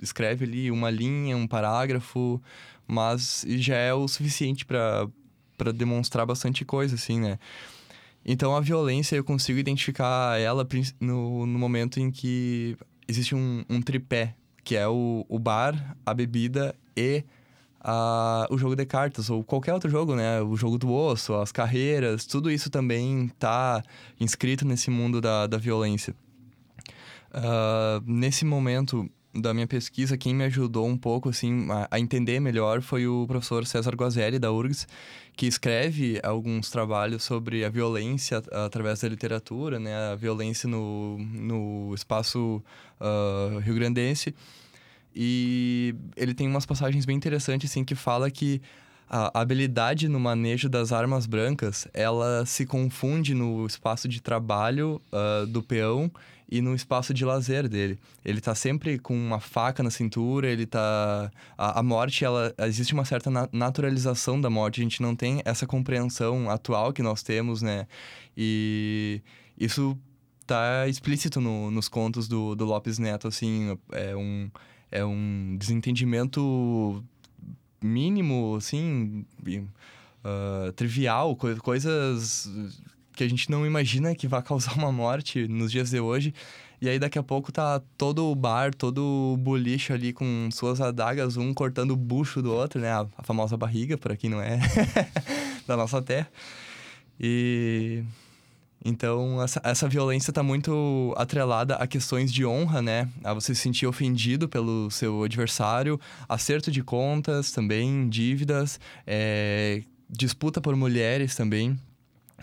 escreve ali uma linha, um parágrafo, mas já é o suficiente para para demonstrar bastante coisa, assim, né? Então a violência eu consigo identificar ela no, no momento em que existe um, um tripé, que é o, o bar, a bebida e a, o jogo de cartas, ou qualquer outro jogo, né? O jogo do osso, as carreiras, tudo isso também tá inscrito nesse mundo da, da violência. Ah, nesse momento, da minha pesquisa, quem me ajudou um pouco, assim, a, a entender melhor foi o professor César Guazelli, da URGS, que escreve alguns trabalhos sobre a violência através da literatura, né? A violência no, no espaço uh, rio-grandense. E ele tem umas passagens bem interessantes, assim, que fala que a habilidade no manejo das armas brancas, ela se confunde no espaço de trabalho uh, do peão e no espaço de lazer dele. Ele tá sempre com uma faca na cintura, ele tá... A, a morte, ela... Existe uma certa na naturalização da morte, a gente não tem essa compreensão atual que nós temos, né? E isso tá explícito no, nos contos do, do Lopes Neto, assim, é um... É um desentendimento mínimo, assim, uh, trivial, co coisas que a gente não imagina que vai causar uma morte nos dias de hoje. E aí daqui a pouco tá todo o bar, todo o boliche ali com suas adagas, um cortando o bucho do outro, né? A, a famosa barriga, para quem não é da nossa terra. E então, essa, essa violência está muito atrelada a questões de honra, né? A você se sentir ofendido pelo seu adversário, acerto de contas também, dívidas, é, disputa por mulheres também.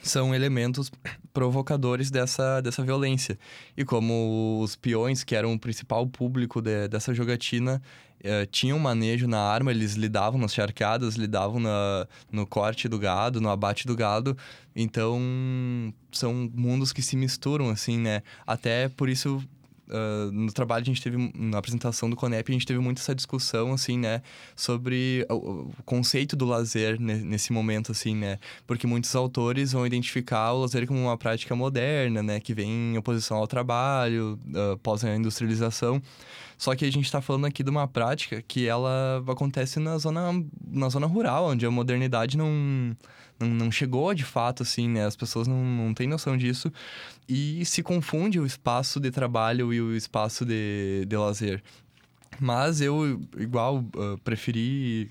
São elementos provocadores dessa, dessa violência. E como os peões, que eram o principal público de, dessa jogatina, uh, tinham manejo na arma, eles lidavam nas charcadas, lidavam na, no corte do gado, no abate do gado. Então, são mundos que se misturam, assim, né? Até por isso Uh, no trabalho a gente teve, na apresentação do Conep, a gente teve muito essa discussão, assim, né? Sobre o, conceito do lazer nesse momento, assim, né? Porque muitos autores vão identificar o lazer como uma prática moderna, né? Que vem em oposição ao trabalho, uh, pós a industrialização. Só que a gente está falando aqui de uma prática que ela acontece na zona, na zona rural, onde a modernidade não, não, não chegou de fato, assim, né? As pessoas não, não têm noção disso. E se confunde o espaço de trabalho e o espaço de, de lazer. Mas eu, igual, uh, preferi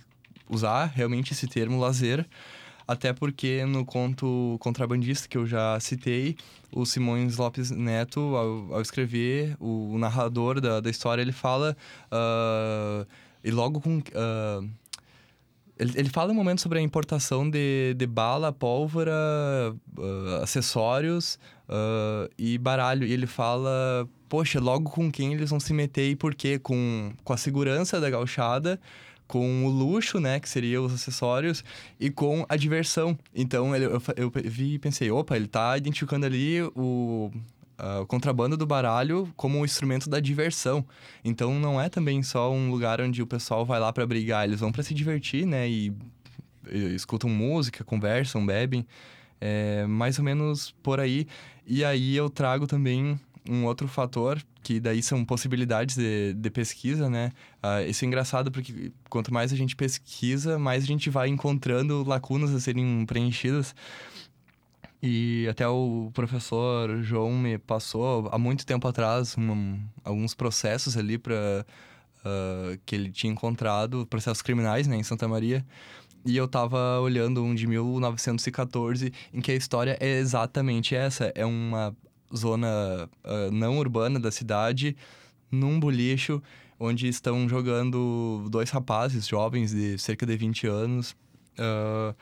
usar realmente esse termo lazer até porque no conto Contrabandista, que eu já citei, o Simões Lopes Neto, ao, ao escrever, o, o, narrador da, da história, ele fala. Uh, e logo com. Uh, ele, ele fala um momento sobre a importação de, de bala, pólvora, uh, acessórios e baralho. E ele fala poxa, logo com quem eles vão se meter e por quê? Com, com a segurança da gauchada com o luxo, né, que seria os acessórios, e com a diversão. Então ele, eu, eu vi e pensei, opa, ele tá identificando ali o, o contrabando do baralho como um instrumento da diversão. Então não é também só um lugar onde o pessoal vai lá para brigar, eles vão para se divertir, né, e, e, escutam música, conversam, bebem. É mais ou menos por aí. E aí eu trago também um outro fator, que daí são possibilidades de, de pesquisa, né? Uh, isso é engraçado porque quanto mais a gente pesquisa, mais a gente vai encontrando lacunas a serem preenchidas. E até o professor João me passou há muito tempo atrás um, alguns processos ali para uh, ah, que ele tinha encontrado, processos criminais, né, em Santa Maria. E eu tava olhando um de 1914, em que a história é exatamente essa. É uma zona uh, não urbana da cidade, num bolicho, onde estão jogando dois rapazes jovens de cerca de 20 anos. Uh,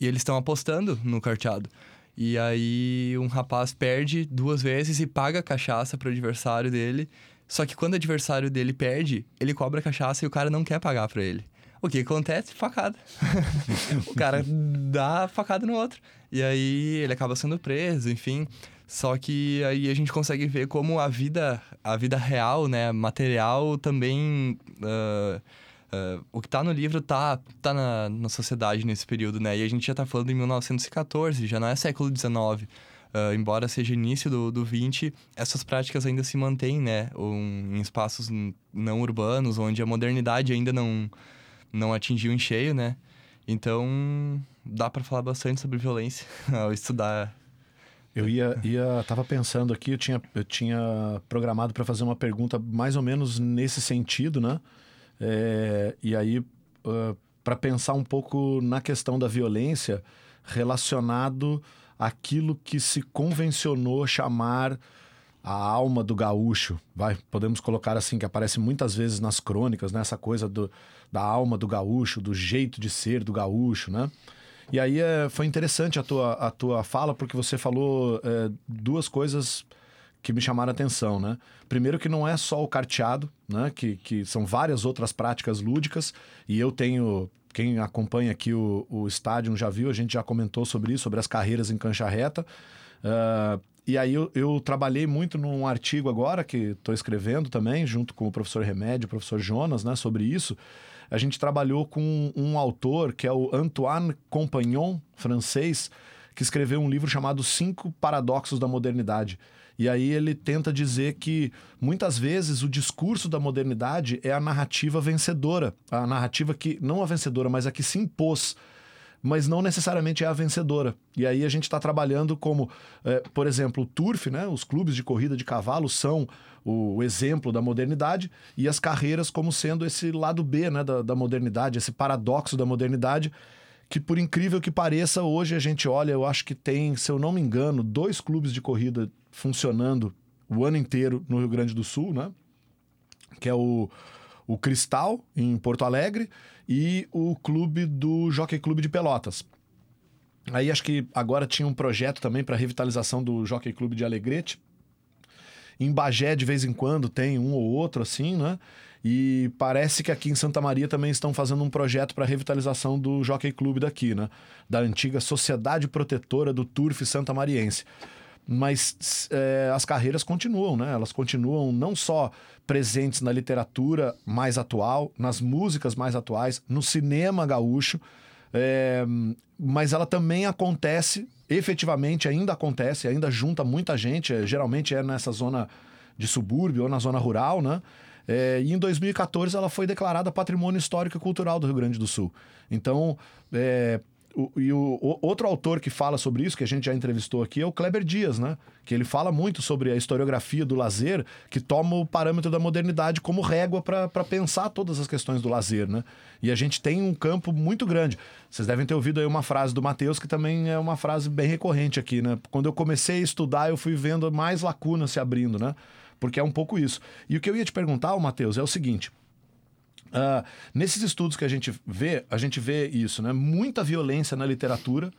e eles estão apostando no carteado. E aí um rapaz perde duas vezes e paga a cachaça pro adversário dele. Só que quando o adversário dele perde, ele cobra a cachaça e o cara não quer pagar para ele. O que acontece? Facada. o cara dá facada no outro. E aí ele acaba sendo preso, enfim. Só que aí a gente consegue ver como a vida, a vida real, né, material também. Uh, uh, o que está no livro tá, tá na, na sociedade nesse período, né? E a gente já está falando em 1914, já não é século XIX. Uh, ah, embora seja início do, do 20, essas práticas ainda se mantêm, né? Um, em espaços não urbanos, onde a modernidade ainda não, não atingiu em cheio, né? Então, dá para falar bastante sobre violência ao estudar eu ia, ia, tava pensando aqui, eu tinha, eu tinha programado para fazer uma pergunta mais ou menos nesse sentido, né? É, e aí, uh, para pensar um pouco na questão da violência relacionado àquilo que se convencionou chamar a alma do gaúcho, vai, podemos colocar assim, que aparece muitas vezes nas crônicas, né? Essa coisa do, da alma do gaúcho, do jeito de ser do gaúcho, né? E aí é, foi interessante a tua, a tua fala, porque você falou é, duas coisas que me chamaram a atenção, né? Primeiro que não é só o carteado, né? Que, que são várias outras práticas lúdicas, e eu tenho... Quem acompanha aqui o, o estádio já viu, a gente já comentou sobre isso, sobre as carreiras em cancha reta. Uh, e aí eu, eu, trabalhei muito num artigo agora, que estou escrevendo também, junto com o professor Remédio, o professor Jonas, né, sobre isso. A gente trabalhou com um autor que é o Antoine Compagnon, francês, que escreveu um livro chamado Cinco Paradoxos da Modernidade. E aí ele tenta dizer que muitas vezes o discurso da modernidade é a narrativa vencedora, a narrativa que não a vencedora, mas a que se impôs mas não necessariamente é a vencedora. E aí a gente está trabalhando como, é, por exemplo, o turf, né? Os clubes de corrida de cavalo são o, exemplo da modernidade e as carreiras como sendo esse lado B, né? Da, da modernidade, esse paradoxo da modernidade que por incrível que pareça, hoje a gente olha, eu acho que tem, se eu não me engano, dois clubes de corrida funcionando o ano inteiro no Rio Grande do Sul, né? Que é o, o Cristal, em Porto Alegre, e o clube do Jockey Clube de Pelotas. Aí acho que agora tinha um projeto também para revitalização do Jockey Clube de Alegrete. Em Bagé, de vez em quando, tem um ou outro assim, né? E parece que aqui em Santa Maria também estão fazendo um projeto para revitalização do Jockey Clube daqui, né? Da antiga Sociedade Protetora do Turf Santa Mariense. Mas é, as carreiras continuam, né? Elas continuam não só presentes na literatura mais atual, nas músicas mais atuais, no cinema gaúcho, é, mas ela também acontece, efetivamente ainda acontece, ainda junta muita gente, é, geralmente é nessa zona de subúrbio ou na zona rural, né? É, e em 2014 ela foi declarada Patrimônio Histórico e Cultural do Rio Grande do Sul. Então, é, o, e o, o, outro autor que fala sobre isso, que a gente já entrevistou aqui, é o Kleber Dias, né? Que ele fala muito sobre a historiografia do lazer, que toma o parâmetro da modernidade como régua para pensar todas as questões do lazer, né? E a gente tem um campo muito grande. Vocês devem ter ouvido aí uma frase do Matheus, que também é uma frase bem recorrente aqui, né? Quando eu comecei a estudar, eu fui vendo mais lacunas se abrindo, né? porque é um pouco isso. E o que eu ia te perguntar, Matheus, é o seguinte. Uh, nesses estudos que a gente vê, a gente vê isso, né? Muita violência na literatura.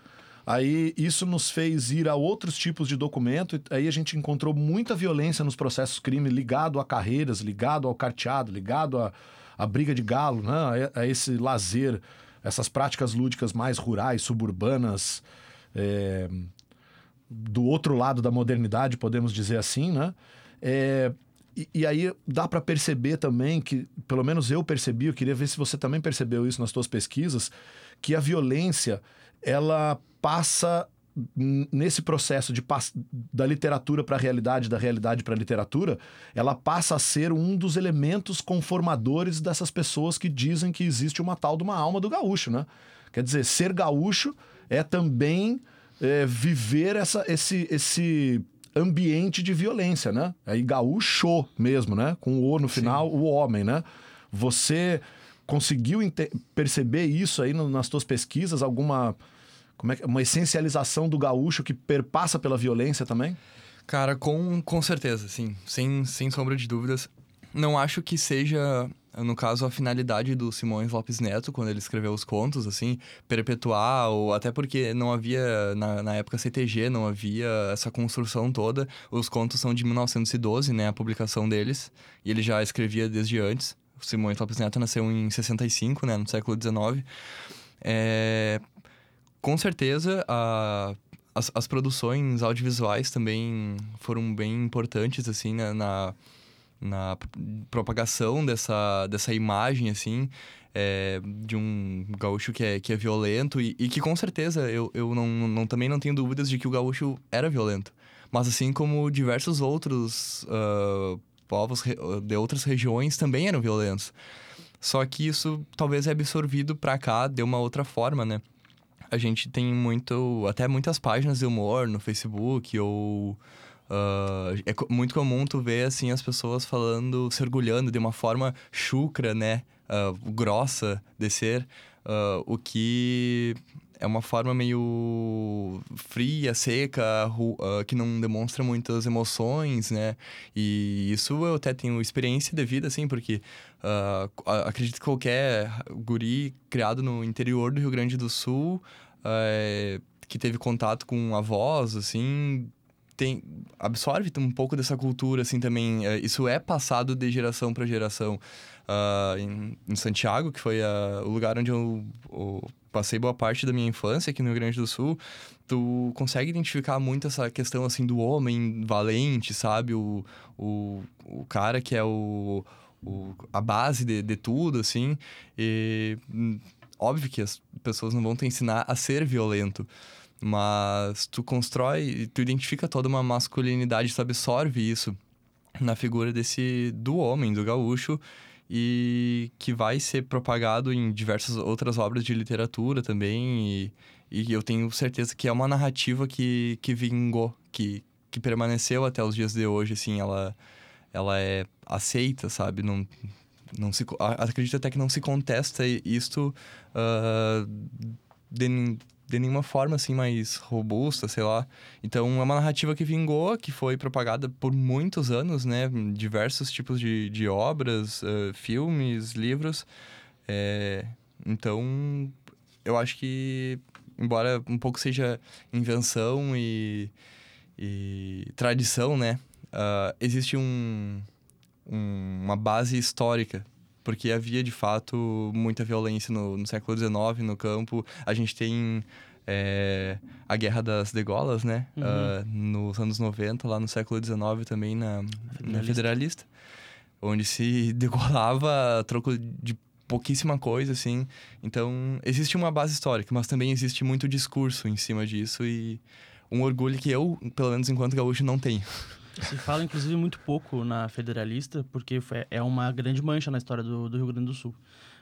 Aí isso nos fez ir a outros tipos de documento. Aí a gente encontrou muita violência nos processos crime ligado a carreiras, ligado ao carteado, ligado à, à briga de galo, né? a, a esse lazer, essas práticas lúdicas mais rurais, suburbanas, é, do outro lado da modernidade, podemos dizer assim, né? É, e, e, aí dá para perceber também que, pelo menos eu percebi, eu queria ver se você também percebeu isso nas suas pesquisas, que a violência ela passa nesse processo de da literatura para a realidade, da realidade para a literatura, ela passa a ser um dos elementos conformadores dessas pessoas que dizem que existe uma tal de uma alma do gaúcho, né? Quer dizer, ser gaúcho é também é, viver essa, esse, esse ambiente de violência, né? Aí gaúcho mesmo, né? Com o no final, Sim. o homem, né? Você conseguiu perceber isso aí no, nas suas pesquisas? Alguma como é que, uma essencialização do gaúcho que perpassa pela violência também? Cara, com, com certeza, sim. Sem, sem sombra de dúvidas. Não acho que seja no caso, a finalidade do Simões Lopes Neto, quando ele escreveu os contos, assim, perpetuar, ou até porque não havia, na, na época CTG, não havia essa construção toda. Os contos são de 1912, né, a publicação deles, e ele já escrevia desde antes. O Simões Lopes Neto nasceu em 65, né, no século XIX. É, com certeza, a, as, as produções audiovisuais também foram bem importantes, assim, né, na na propagação dessa, dessa imagem, assim, é, de um gaúcho que é, que é violento e, e que com certeza eu, eu não, não, também não tenho dúvidas de que o gaúcho era violento. Mas assim como diversos outros uh, povos de outras regiões também eram violentos. Só que isso talvez é absorvido para cá de uma outra forma, né? A gente tem muito, até muitas páginas de humor no Facebook ou Uh, é muito comum tu ver, assim, as pessoas falando, se orgulhando de uma forma chucra, né? Uh, grossa de ser. Uh, o que é uma forma meio fria, seca, ah, que não demonstra muitas emoções, né? E isso eu até tenho experiência de vida, assim, porque a- acredito que qualquer guri criado no interior do Rio Grande do Sul, eh, que teve contato com avós, assim, tem, absorve um pouco dessa cultura, assim, também. Eh, isso é passado de geração para geração. Ah, em, em Santiago, que foi ah, o lugar onde eu, eu passei boa parte da minha infância aqui no Rio Grande do Sul, tu consegue identificar muito essa questão, assim, do homem valente, sabe? O, o, o cara que é o, o, a base de, de tudo, assim. E hum, óbvio que as pessoas não vão te ensinar a ser violento. Mas tu constrói, tu identifica toda uma masculinidade, tu absorve isso na figura desse do homem, do gaúcho, e que vai ser propagado em diversas outras obras de literatura também. E, e eu tenho certeza que é uma narrativa que, que vingou, que, que permaneceu até os dias de hoje, assim, ela, ela é aceita, sabe? Não, não se, acredito até que não se contesta isto ah, de, de nenhuma forma, assim, mais robusta, sei lá. Então, é uma narrativa que vingou, que foi propagada por muitos anos, né? Diversos tipos de, de obras, ah, filmes, livros. É, então, eu acho que, embora um pouco seja invenção e, e tradição, né? ah, existe um, um- uma base histórica. Porque havia, de fato, muita violência no, no século XIX, no campo. A gente tem é, a Guerra das Degolas, né? Uhum. Ah, nos anos 90, lá no século XIX também, na, na Federalista. Federalista. Onde se degolava a troco de pouquíssima coisa, assim. Então, existe uma base histórica, mas também existe muito discurso em cima disso e um orgulho que eu, pelo menos enquanto gaúcho, não tenho. Se fala, inclusive, muito pouco na Federalista, porque foi- é uma grande mancha na história do, do Rio Grande do Sul.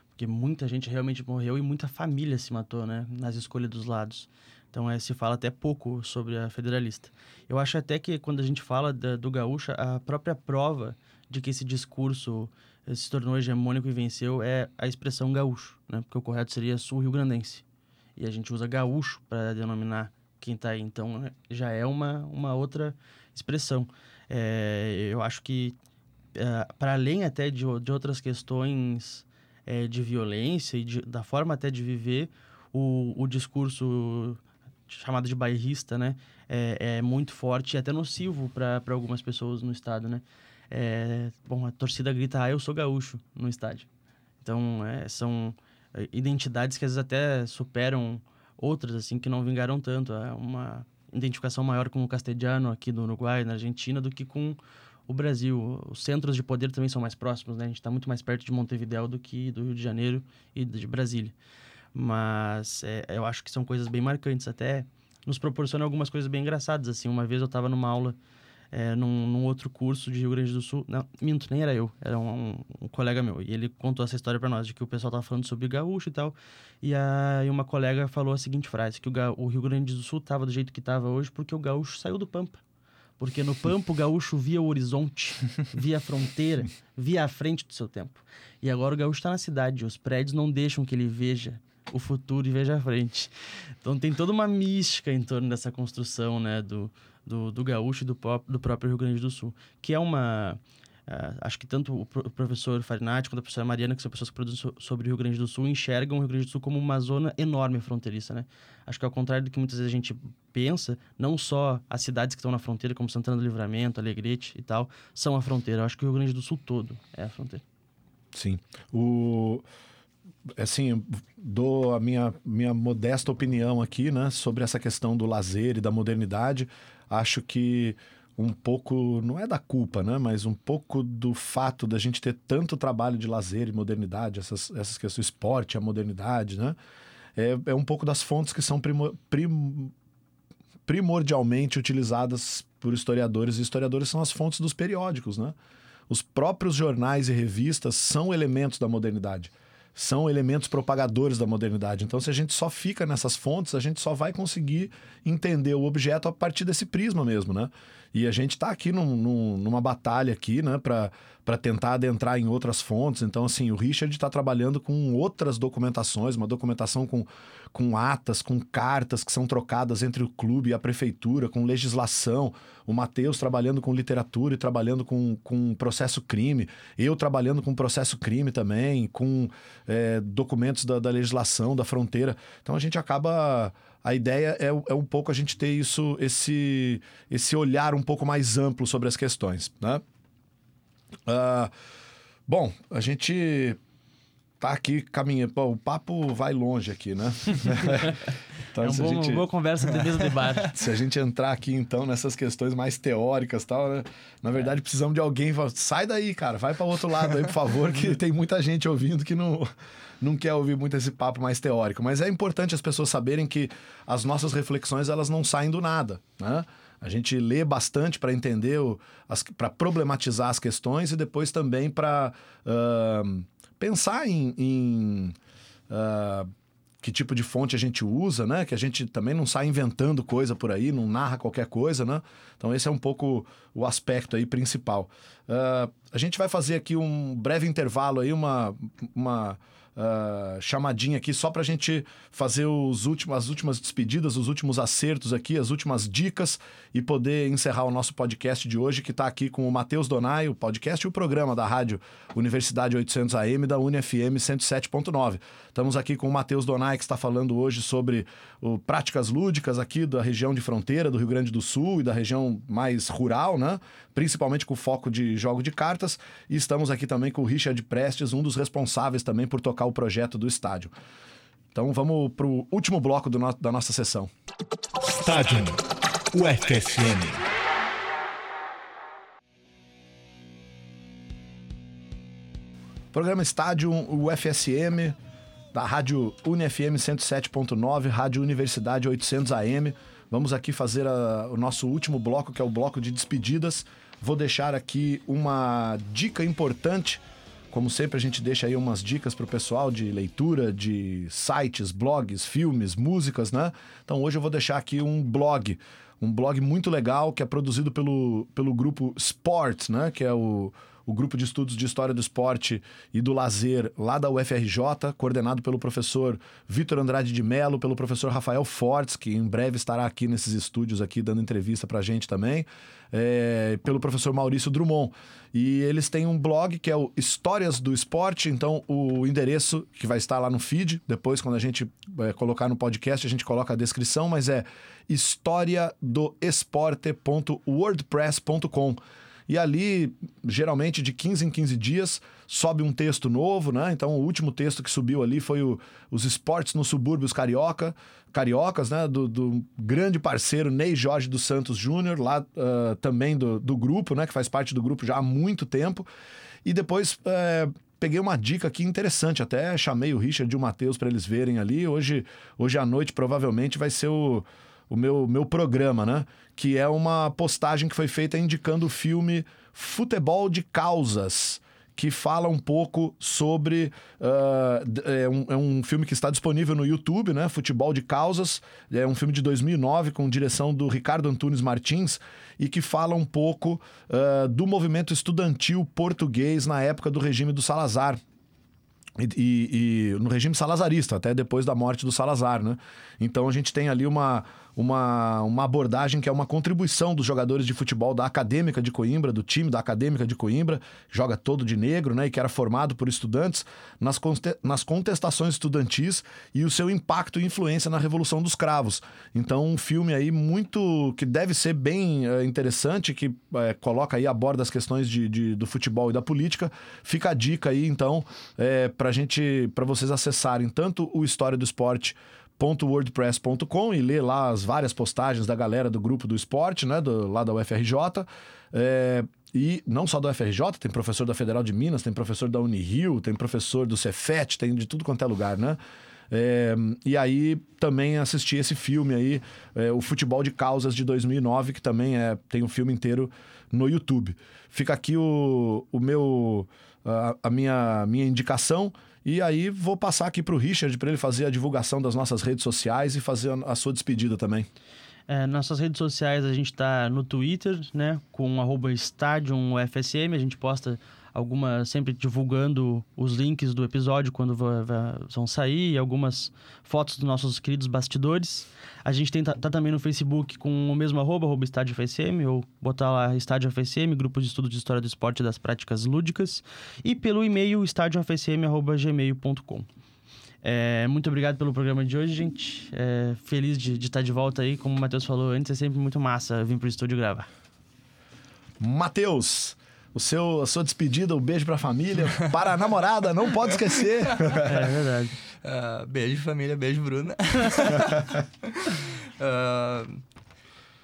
Porque muita gente realmente morreu e muita família se matou, né? Nas escolhas dos lados. Então, é, se fala até pouco sobre a Federalista. Eu acho até que quando a gente fala da- do gaúcha, a própria prova de que esse discurso eh, se tornou hegemônico e venceu é a expressão gaúcho, né? Porque o correto seria sul-rio-grandense. E a gente usa gaúcho para denominar quem está aí. Então, né, já é uma, uma outra expressão. É, eu acho que, para além até de, de outras questões é, de violência e de- da forma até de viver, o, o discurso chamado de bairrista, né, é, é muito forte e até nocivo para algumas pessoas no estado, né. É, bom, a torcida grita, ah, eu sou gaúcho, no estádio. Então, é, são é, identidades que às vezes até superam outras, assim, que não vingaram tanto. É uma identificação maior com o castelhano aqui no Uruguai, na Argentina, do que com o Brasil. Os centros de poder também são mais próximos, né? A gente está muito mais perto de Montevideo do que do Rio de Janeiro e de Brasília. Mas é, eu acho que são coisas bem marcantes. Até nos proporciona algumas coisas bem engraçadas. Assim, uma vez eu estava numa aula é, num, num outro curso de Rio Grande do Sul. Não, minto, nem era eu, era um, um colega meu. E ele contou essa história para nós, de que o pessoal tava falando sobre gaúcho e tal. E aí uma colega falou a seguinte frase, que o, o Rio Grande do Sul tava do jeito que tava hoje porque o gaúcho saiu do Pampa. Porque no Pampa o gaúcho via o horizonte, via a fronteira, via a frente do seu tempo. E agora o gaúcho está na cidade, os prédios não deixam que ele veja o futuro e veja a frente. Então tem toda uma mística em torno dessa construção, né, do, do, do gaúcho e do, do próprio Rio Grande do Sul, que é uma... ah, acho que tanto o, pro- o professor Farinati quanto a professora Mariana, que são pessoas que produzem so- sobre o Rio Grande do Sul, enxergam o Rio Grande do Sul como uma zona enorme fronteiriça, né? Acho que ao contrário do que muitas vezes a gente pensa, não só as cidades que estão na fronteira, como Santana do Livramento, Alegrete e tal, são a fronteira. Eu acho que o Rio Grande do Sul todo é a fronteira. Sim. O assim, dou a minha, minha modesta opinião aqui, né, sobre essa questão do lazer e da modernidade. Acho que um pouco, não é da culpa, né, mas um pouco do fato da gente ter tanto trabalho de lazer e modernidade, essas, essas questões, esporte, a modernidade, né, é, é um pouco das fontes que são primo, prim, primordialmente utilizadas por historiadores. E historiadores são as fontes dos periódicos, né? Os próprios jornais e revistas são elementos da modernidade. São elementos propagadores da modernidade. Então, se a gente só fica nessas fontes, a gente só vai conseguir entender o objeto a partir desse prisma mesmo, né? E a gente está aqui num, num, numa batalha aqui, né, para tentar adentrar em outras fontes. Então, assim, o Richard está trabalhando com outras documentações, uma documentação com, com atas, com cartas que são trocadas entre o clube e a prefeitura, com legislação. O Matheus trabalhando com literatura e trabalhando com, com processo crime. Eu trabalhando com processo crime também, com é, documentos da, da legislação, da fronteira. Então, a gente acaba a ideia é, é, um pouco a gente ter isso, esse, esse olhar um pouco mais amplo sobre as questões, né? Uh, bom, a gente tá aqui caminhando. Pô, o papo vai longe aqui, né? então, é um bom, gente... uma boa conversa de mesa de bar. se a gente entrar aqui, então, nessas questões mais teóricas tal, né? Na verdade, precisamos de alguém. Sai daí, cara. Vai para outro lado aí, por favor, que tem muita gente ouvindo que não não quer ouvir muito esse papo mais teórico. Mas é importante as pessoas saberem que as nossas reflexões elas não saem do nada, né? A gente lê bastante para entender, para problematizar as questões e depois também para uh, pensar em, em uh, que tipo de fonte a gente usa, né? Que a gente também não sai inventando coisa por aí, não narra qualquer coisa, né? Então esse é um pouco o aspecto aí principal. Uh, a gente vai fazer aqui um breve intervalo aí, uma, uma uh, chamadinha aqui só para a gente fazer os últimos, as últimas despedidas, os últimos acertos aqui, as últimas dicas e poder encerrar o nosso podcast de hoje, que está aqui com o Matheus Donai, o podcast e o programa da Rádio Universidade 800 AM da UniFM 107.9. Estamos aqui com o Matheus Donai, que está falando hoje sobre o, práticas lúdicas aqui da região de fronteira do Rio Grande do Sul e da região mais rural, né? Principalmente com foco de jogo de cartas. E estamos aqui também com o Richard Prestes, um dos responsáveis também por tocar o projeto do estádio. Então vamos para o último bloco no, da nossa sessão. Estádio UFSM. Programa Estádio UFSM, da Rádio UniFM 107.9, Rádio Universidade 800 AM. Vamos aqui fazer a, o nosso último bloco, que é o bloco de despedidas. Vou deixar aqui uma dica importante como sempre, a gente deixa aí umas dicas para o pessoal de leitura, de sites, blogs, filmes, músicas, né? Então hoje eu vou deixar aqui um blog, um blog muito legal que é produzido pelo, pelo grupo Sports, né? Que é o, o grupo de estudos de história do esporte e do lazer lá da UFRJ, coordenado pelo professor Vitor Andrade de Mello, pelo professor Rafael Fortes, que em breve estará aqui nesses estúdios aqui dando entrevista para a gente também, é, pelo professor Maurício Drummond. E eles têm um blog que é o Histórias do Esporte, então o endereço que vai estar lá no feed, depois quando a gente é, colocar no podcast a gente coloca a descrição, mas é historiadoesporte.wordpress.com. E ali, geralmente de 15 em 15 dias, sobe um texto novo, né? Então, o último texto que subiu ali foi o, os esportes nos subúrbios carioca, cariocas, né? Do, do grande parceiro Ney Jorge dos Santos Júnior, lá uh, também do, do grupo, né? Que faz parte do grupo já há muito tempo. E depois. Uh, peguei uma dica aqui interessante, até chamei o Richard e o Matheus para eles verem ali. Hoje, hoje à noite provavelmente vai ser o, o meu, meu programa, né? Que é uma postagem que foi feita indicando o filme Futebol de Causas que fala um pouco sobre. Uh, é, um, é, um, filme que está disponível no YouTube, né? Futebol de Causas. É um filme de 2009 com direção do Ricardo Antunes Martins e que fala um pouco uh, do movimento estudantil português na época do regime do Salazar. E, e, e, no regime salazarista, até depois da morte do Salazar, né? Então a gente tem ali uma, uma, uma abordagem que é uma contribuição dos jogadores de futebol da Acadêmica de Coimbra, do time da Acadêmica de Coimbra, joga todo de negro, né? E que era formado por estudantes nas, nas contestações estudantis e o seu impacto e influência na Revolução dos Cravos. Então, um filme aí muito. que deve ser bem é, interessante, que é, coloca aí a borda as questões de, de, do futebol e da política. Fica a dica aí, então, é, gente, para vocês acessarem tanto o História do Esporte wordpress.com e ler lá as várias postagens da galera do grupo do esporte, né, do, lá da UFRJ. É, e não só da UFRJ, tem professor da Federal de Minas, tem professor da Unirio, tem professor do Cefet, tem de tudo quanto é lugar, né? É, e aí também assisti esse filme aí, é, o Futebol de Causas de 2009, que também é, tem um filme inteiro no YouTube. Fica aqui o, o meu a, a minha, minha indicação. E aí vou passar aqui para o Richard para ele fazer a divulgação das nossas redes sociais e fazer a, sua despedida também. É, nossas redes sociais a gente está no Twitter, né? Com arroba. A gente posta alguma sempre divulgando os links do episódio quando vão sair, e algumas fotos dos nossos queridos bastidores. A gente tem, tá, tá também no Facebook com o mesmo arroba, arroba Estádio FSM, ou botar lá Estádio FSM, Grupo de Estudo de História do Esporte e das Práticas Lúdicas, e pelo e-mail estadiofsm.gmail.com. É, muito obrigado pelo programa de hoje, gente. É, feliz de, de estar de volta aí. Como o Matheus falou antes, é sempre muito massa vir pro estúdio gravar. Matheus, o seu, a sua despedida, o beijo pra família, para a namorada, não pode esquecer. É verdade. Ah, beijo, família. Beijo, Bruna. Ah,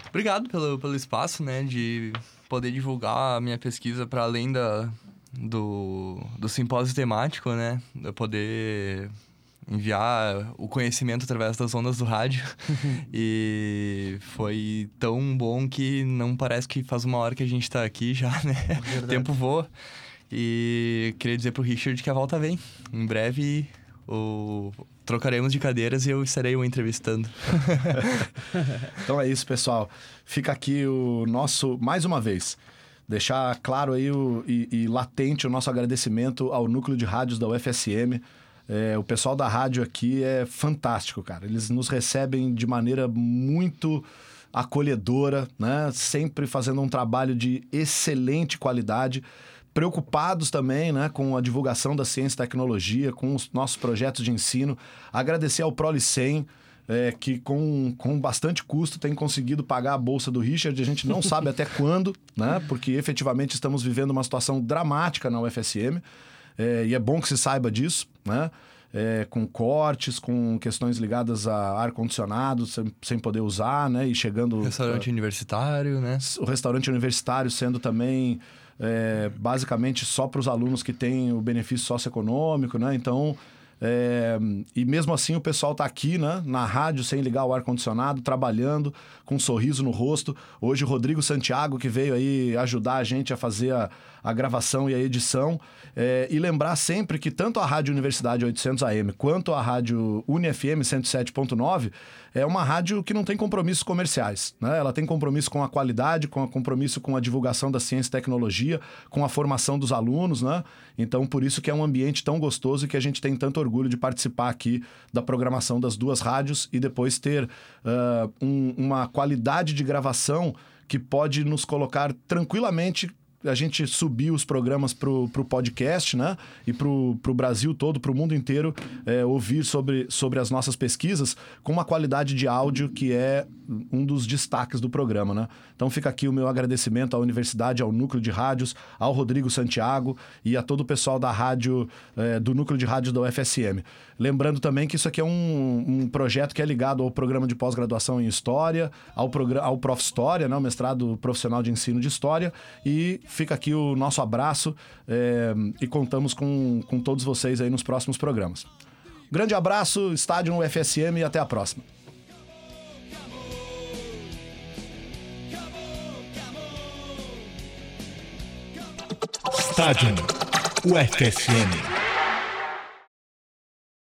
obrigado pelo, pelo espaço, né? De poder divulgar a minha pesquisa para além da, do, do simpósio temático, né? De eu poder enviar o conhecimento através das ondas do rádio. e foi tão bom que não parece que faz uma hora que a gente tá aqui já, né? O tempo voa. E queria dizer pro Richard que a volta vem. Em breve o... trocaremos de cadeiras e eu estarei o entrevistando. Então é isso, pessoal. Fica aqui o nosso, mais uma vez, deixar claro aí o, e, e latente o nosso agradecimento ao núcleo de rádios da UFSM. É, o pessoal da rádio aqui é fantástico, cara. Eles nos recebem de maneira muito acolhedora, né? Sempre fazendo um trabalho de excelente qualidade. Preocupados também né, com a divulgação da ciência e tecnologia, com os nossos projetos de ensino. Agradecer ao Prolicem, é, que com, com bastante custo tem conseguido pagar a bolsa do Richard. A gente não sabe até quando, né? Porque efetivamente estamos vivendo uma situação dramática na UFSM. É, e é bom que se saiba disso, né? É, com cortes, com questões ligadas a ar-condicionado, sem, sem poder usar, né? E chegando. Restaurante universitário, né? o restaurante universitário sendo também é, basicamente só para os alunos que têm o benefício socioeconômico, né? Então, é, e mesmo assim o pessoal está aqui, né? Na rádio, sem ligar o ar-condicionado, trabalhando, com um sorriso no rosto. Hoje o Rodrigo Santiago, que veio aí ajudar a gente a fazer a, a gravação e a edição. É, e lembrar sempre que tanto a Rádio Universidade 800 AM quanto a Rádio UniFM 107.9 é uma rádio que não tem compromissos comerciais. Né? Ela tem compromisso com a qualidade, com a compromisso com a divulgação da ciência e tecnologia, com a formação dos alunos. Né? Então, por isso que é um ambiente tão gostoso e que a gente tem tanto orgulho de participar aqui da programação das duas rádios e depois ter uh, um, uma qualidade de gravação que pode nos colocar tranquilamente a gente subir os programas pro, pro podcast, né? E pro, pro Brasil todo, pro mundo inteiro, é, ouvir sobre, sobre as nossas pesquisas com uma qualidade de áudio que é um dos destaques do programa, né? Então fica aqui o meu agradecimento à universidade, ao núcleo de rádios, ao Rodrigo Santiago e a todo o pessoal da rádio, é, do núcleo de rádios da UFSM. Lembrando também que isso aqui é um, um projeto que é ligado ao programa de pós-graduação em História, ao, ao Prof. História, né? o mestrado profissional de ensino de História, e fica aqui o nosso abraço é, e contamos com, com todos vocês aí nos próximos programas. Grande abraço, estádio UFSM e até a próxima. Estádio UFSM.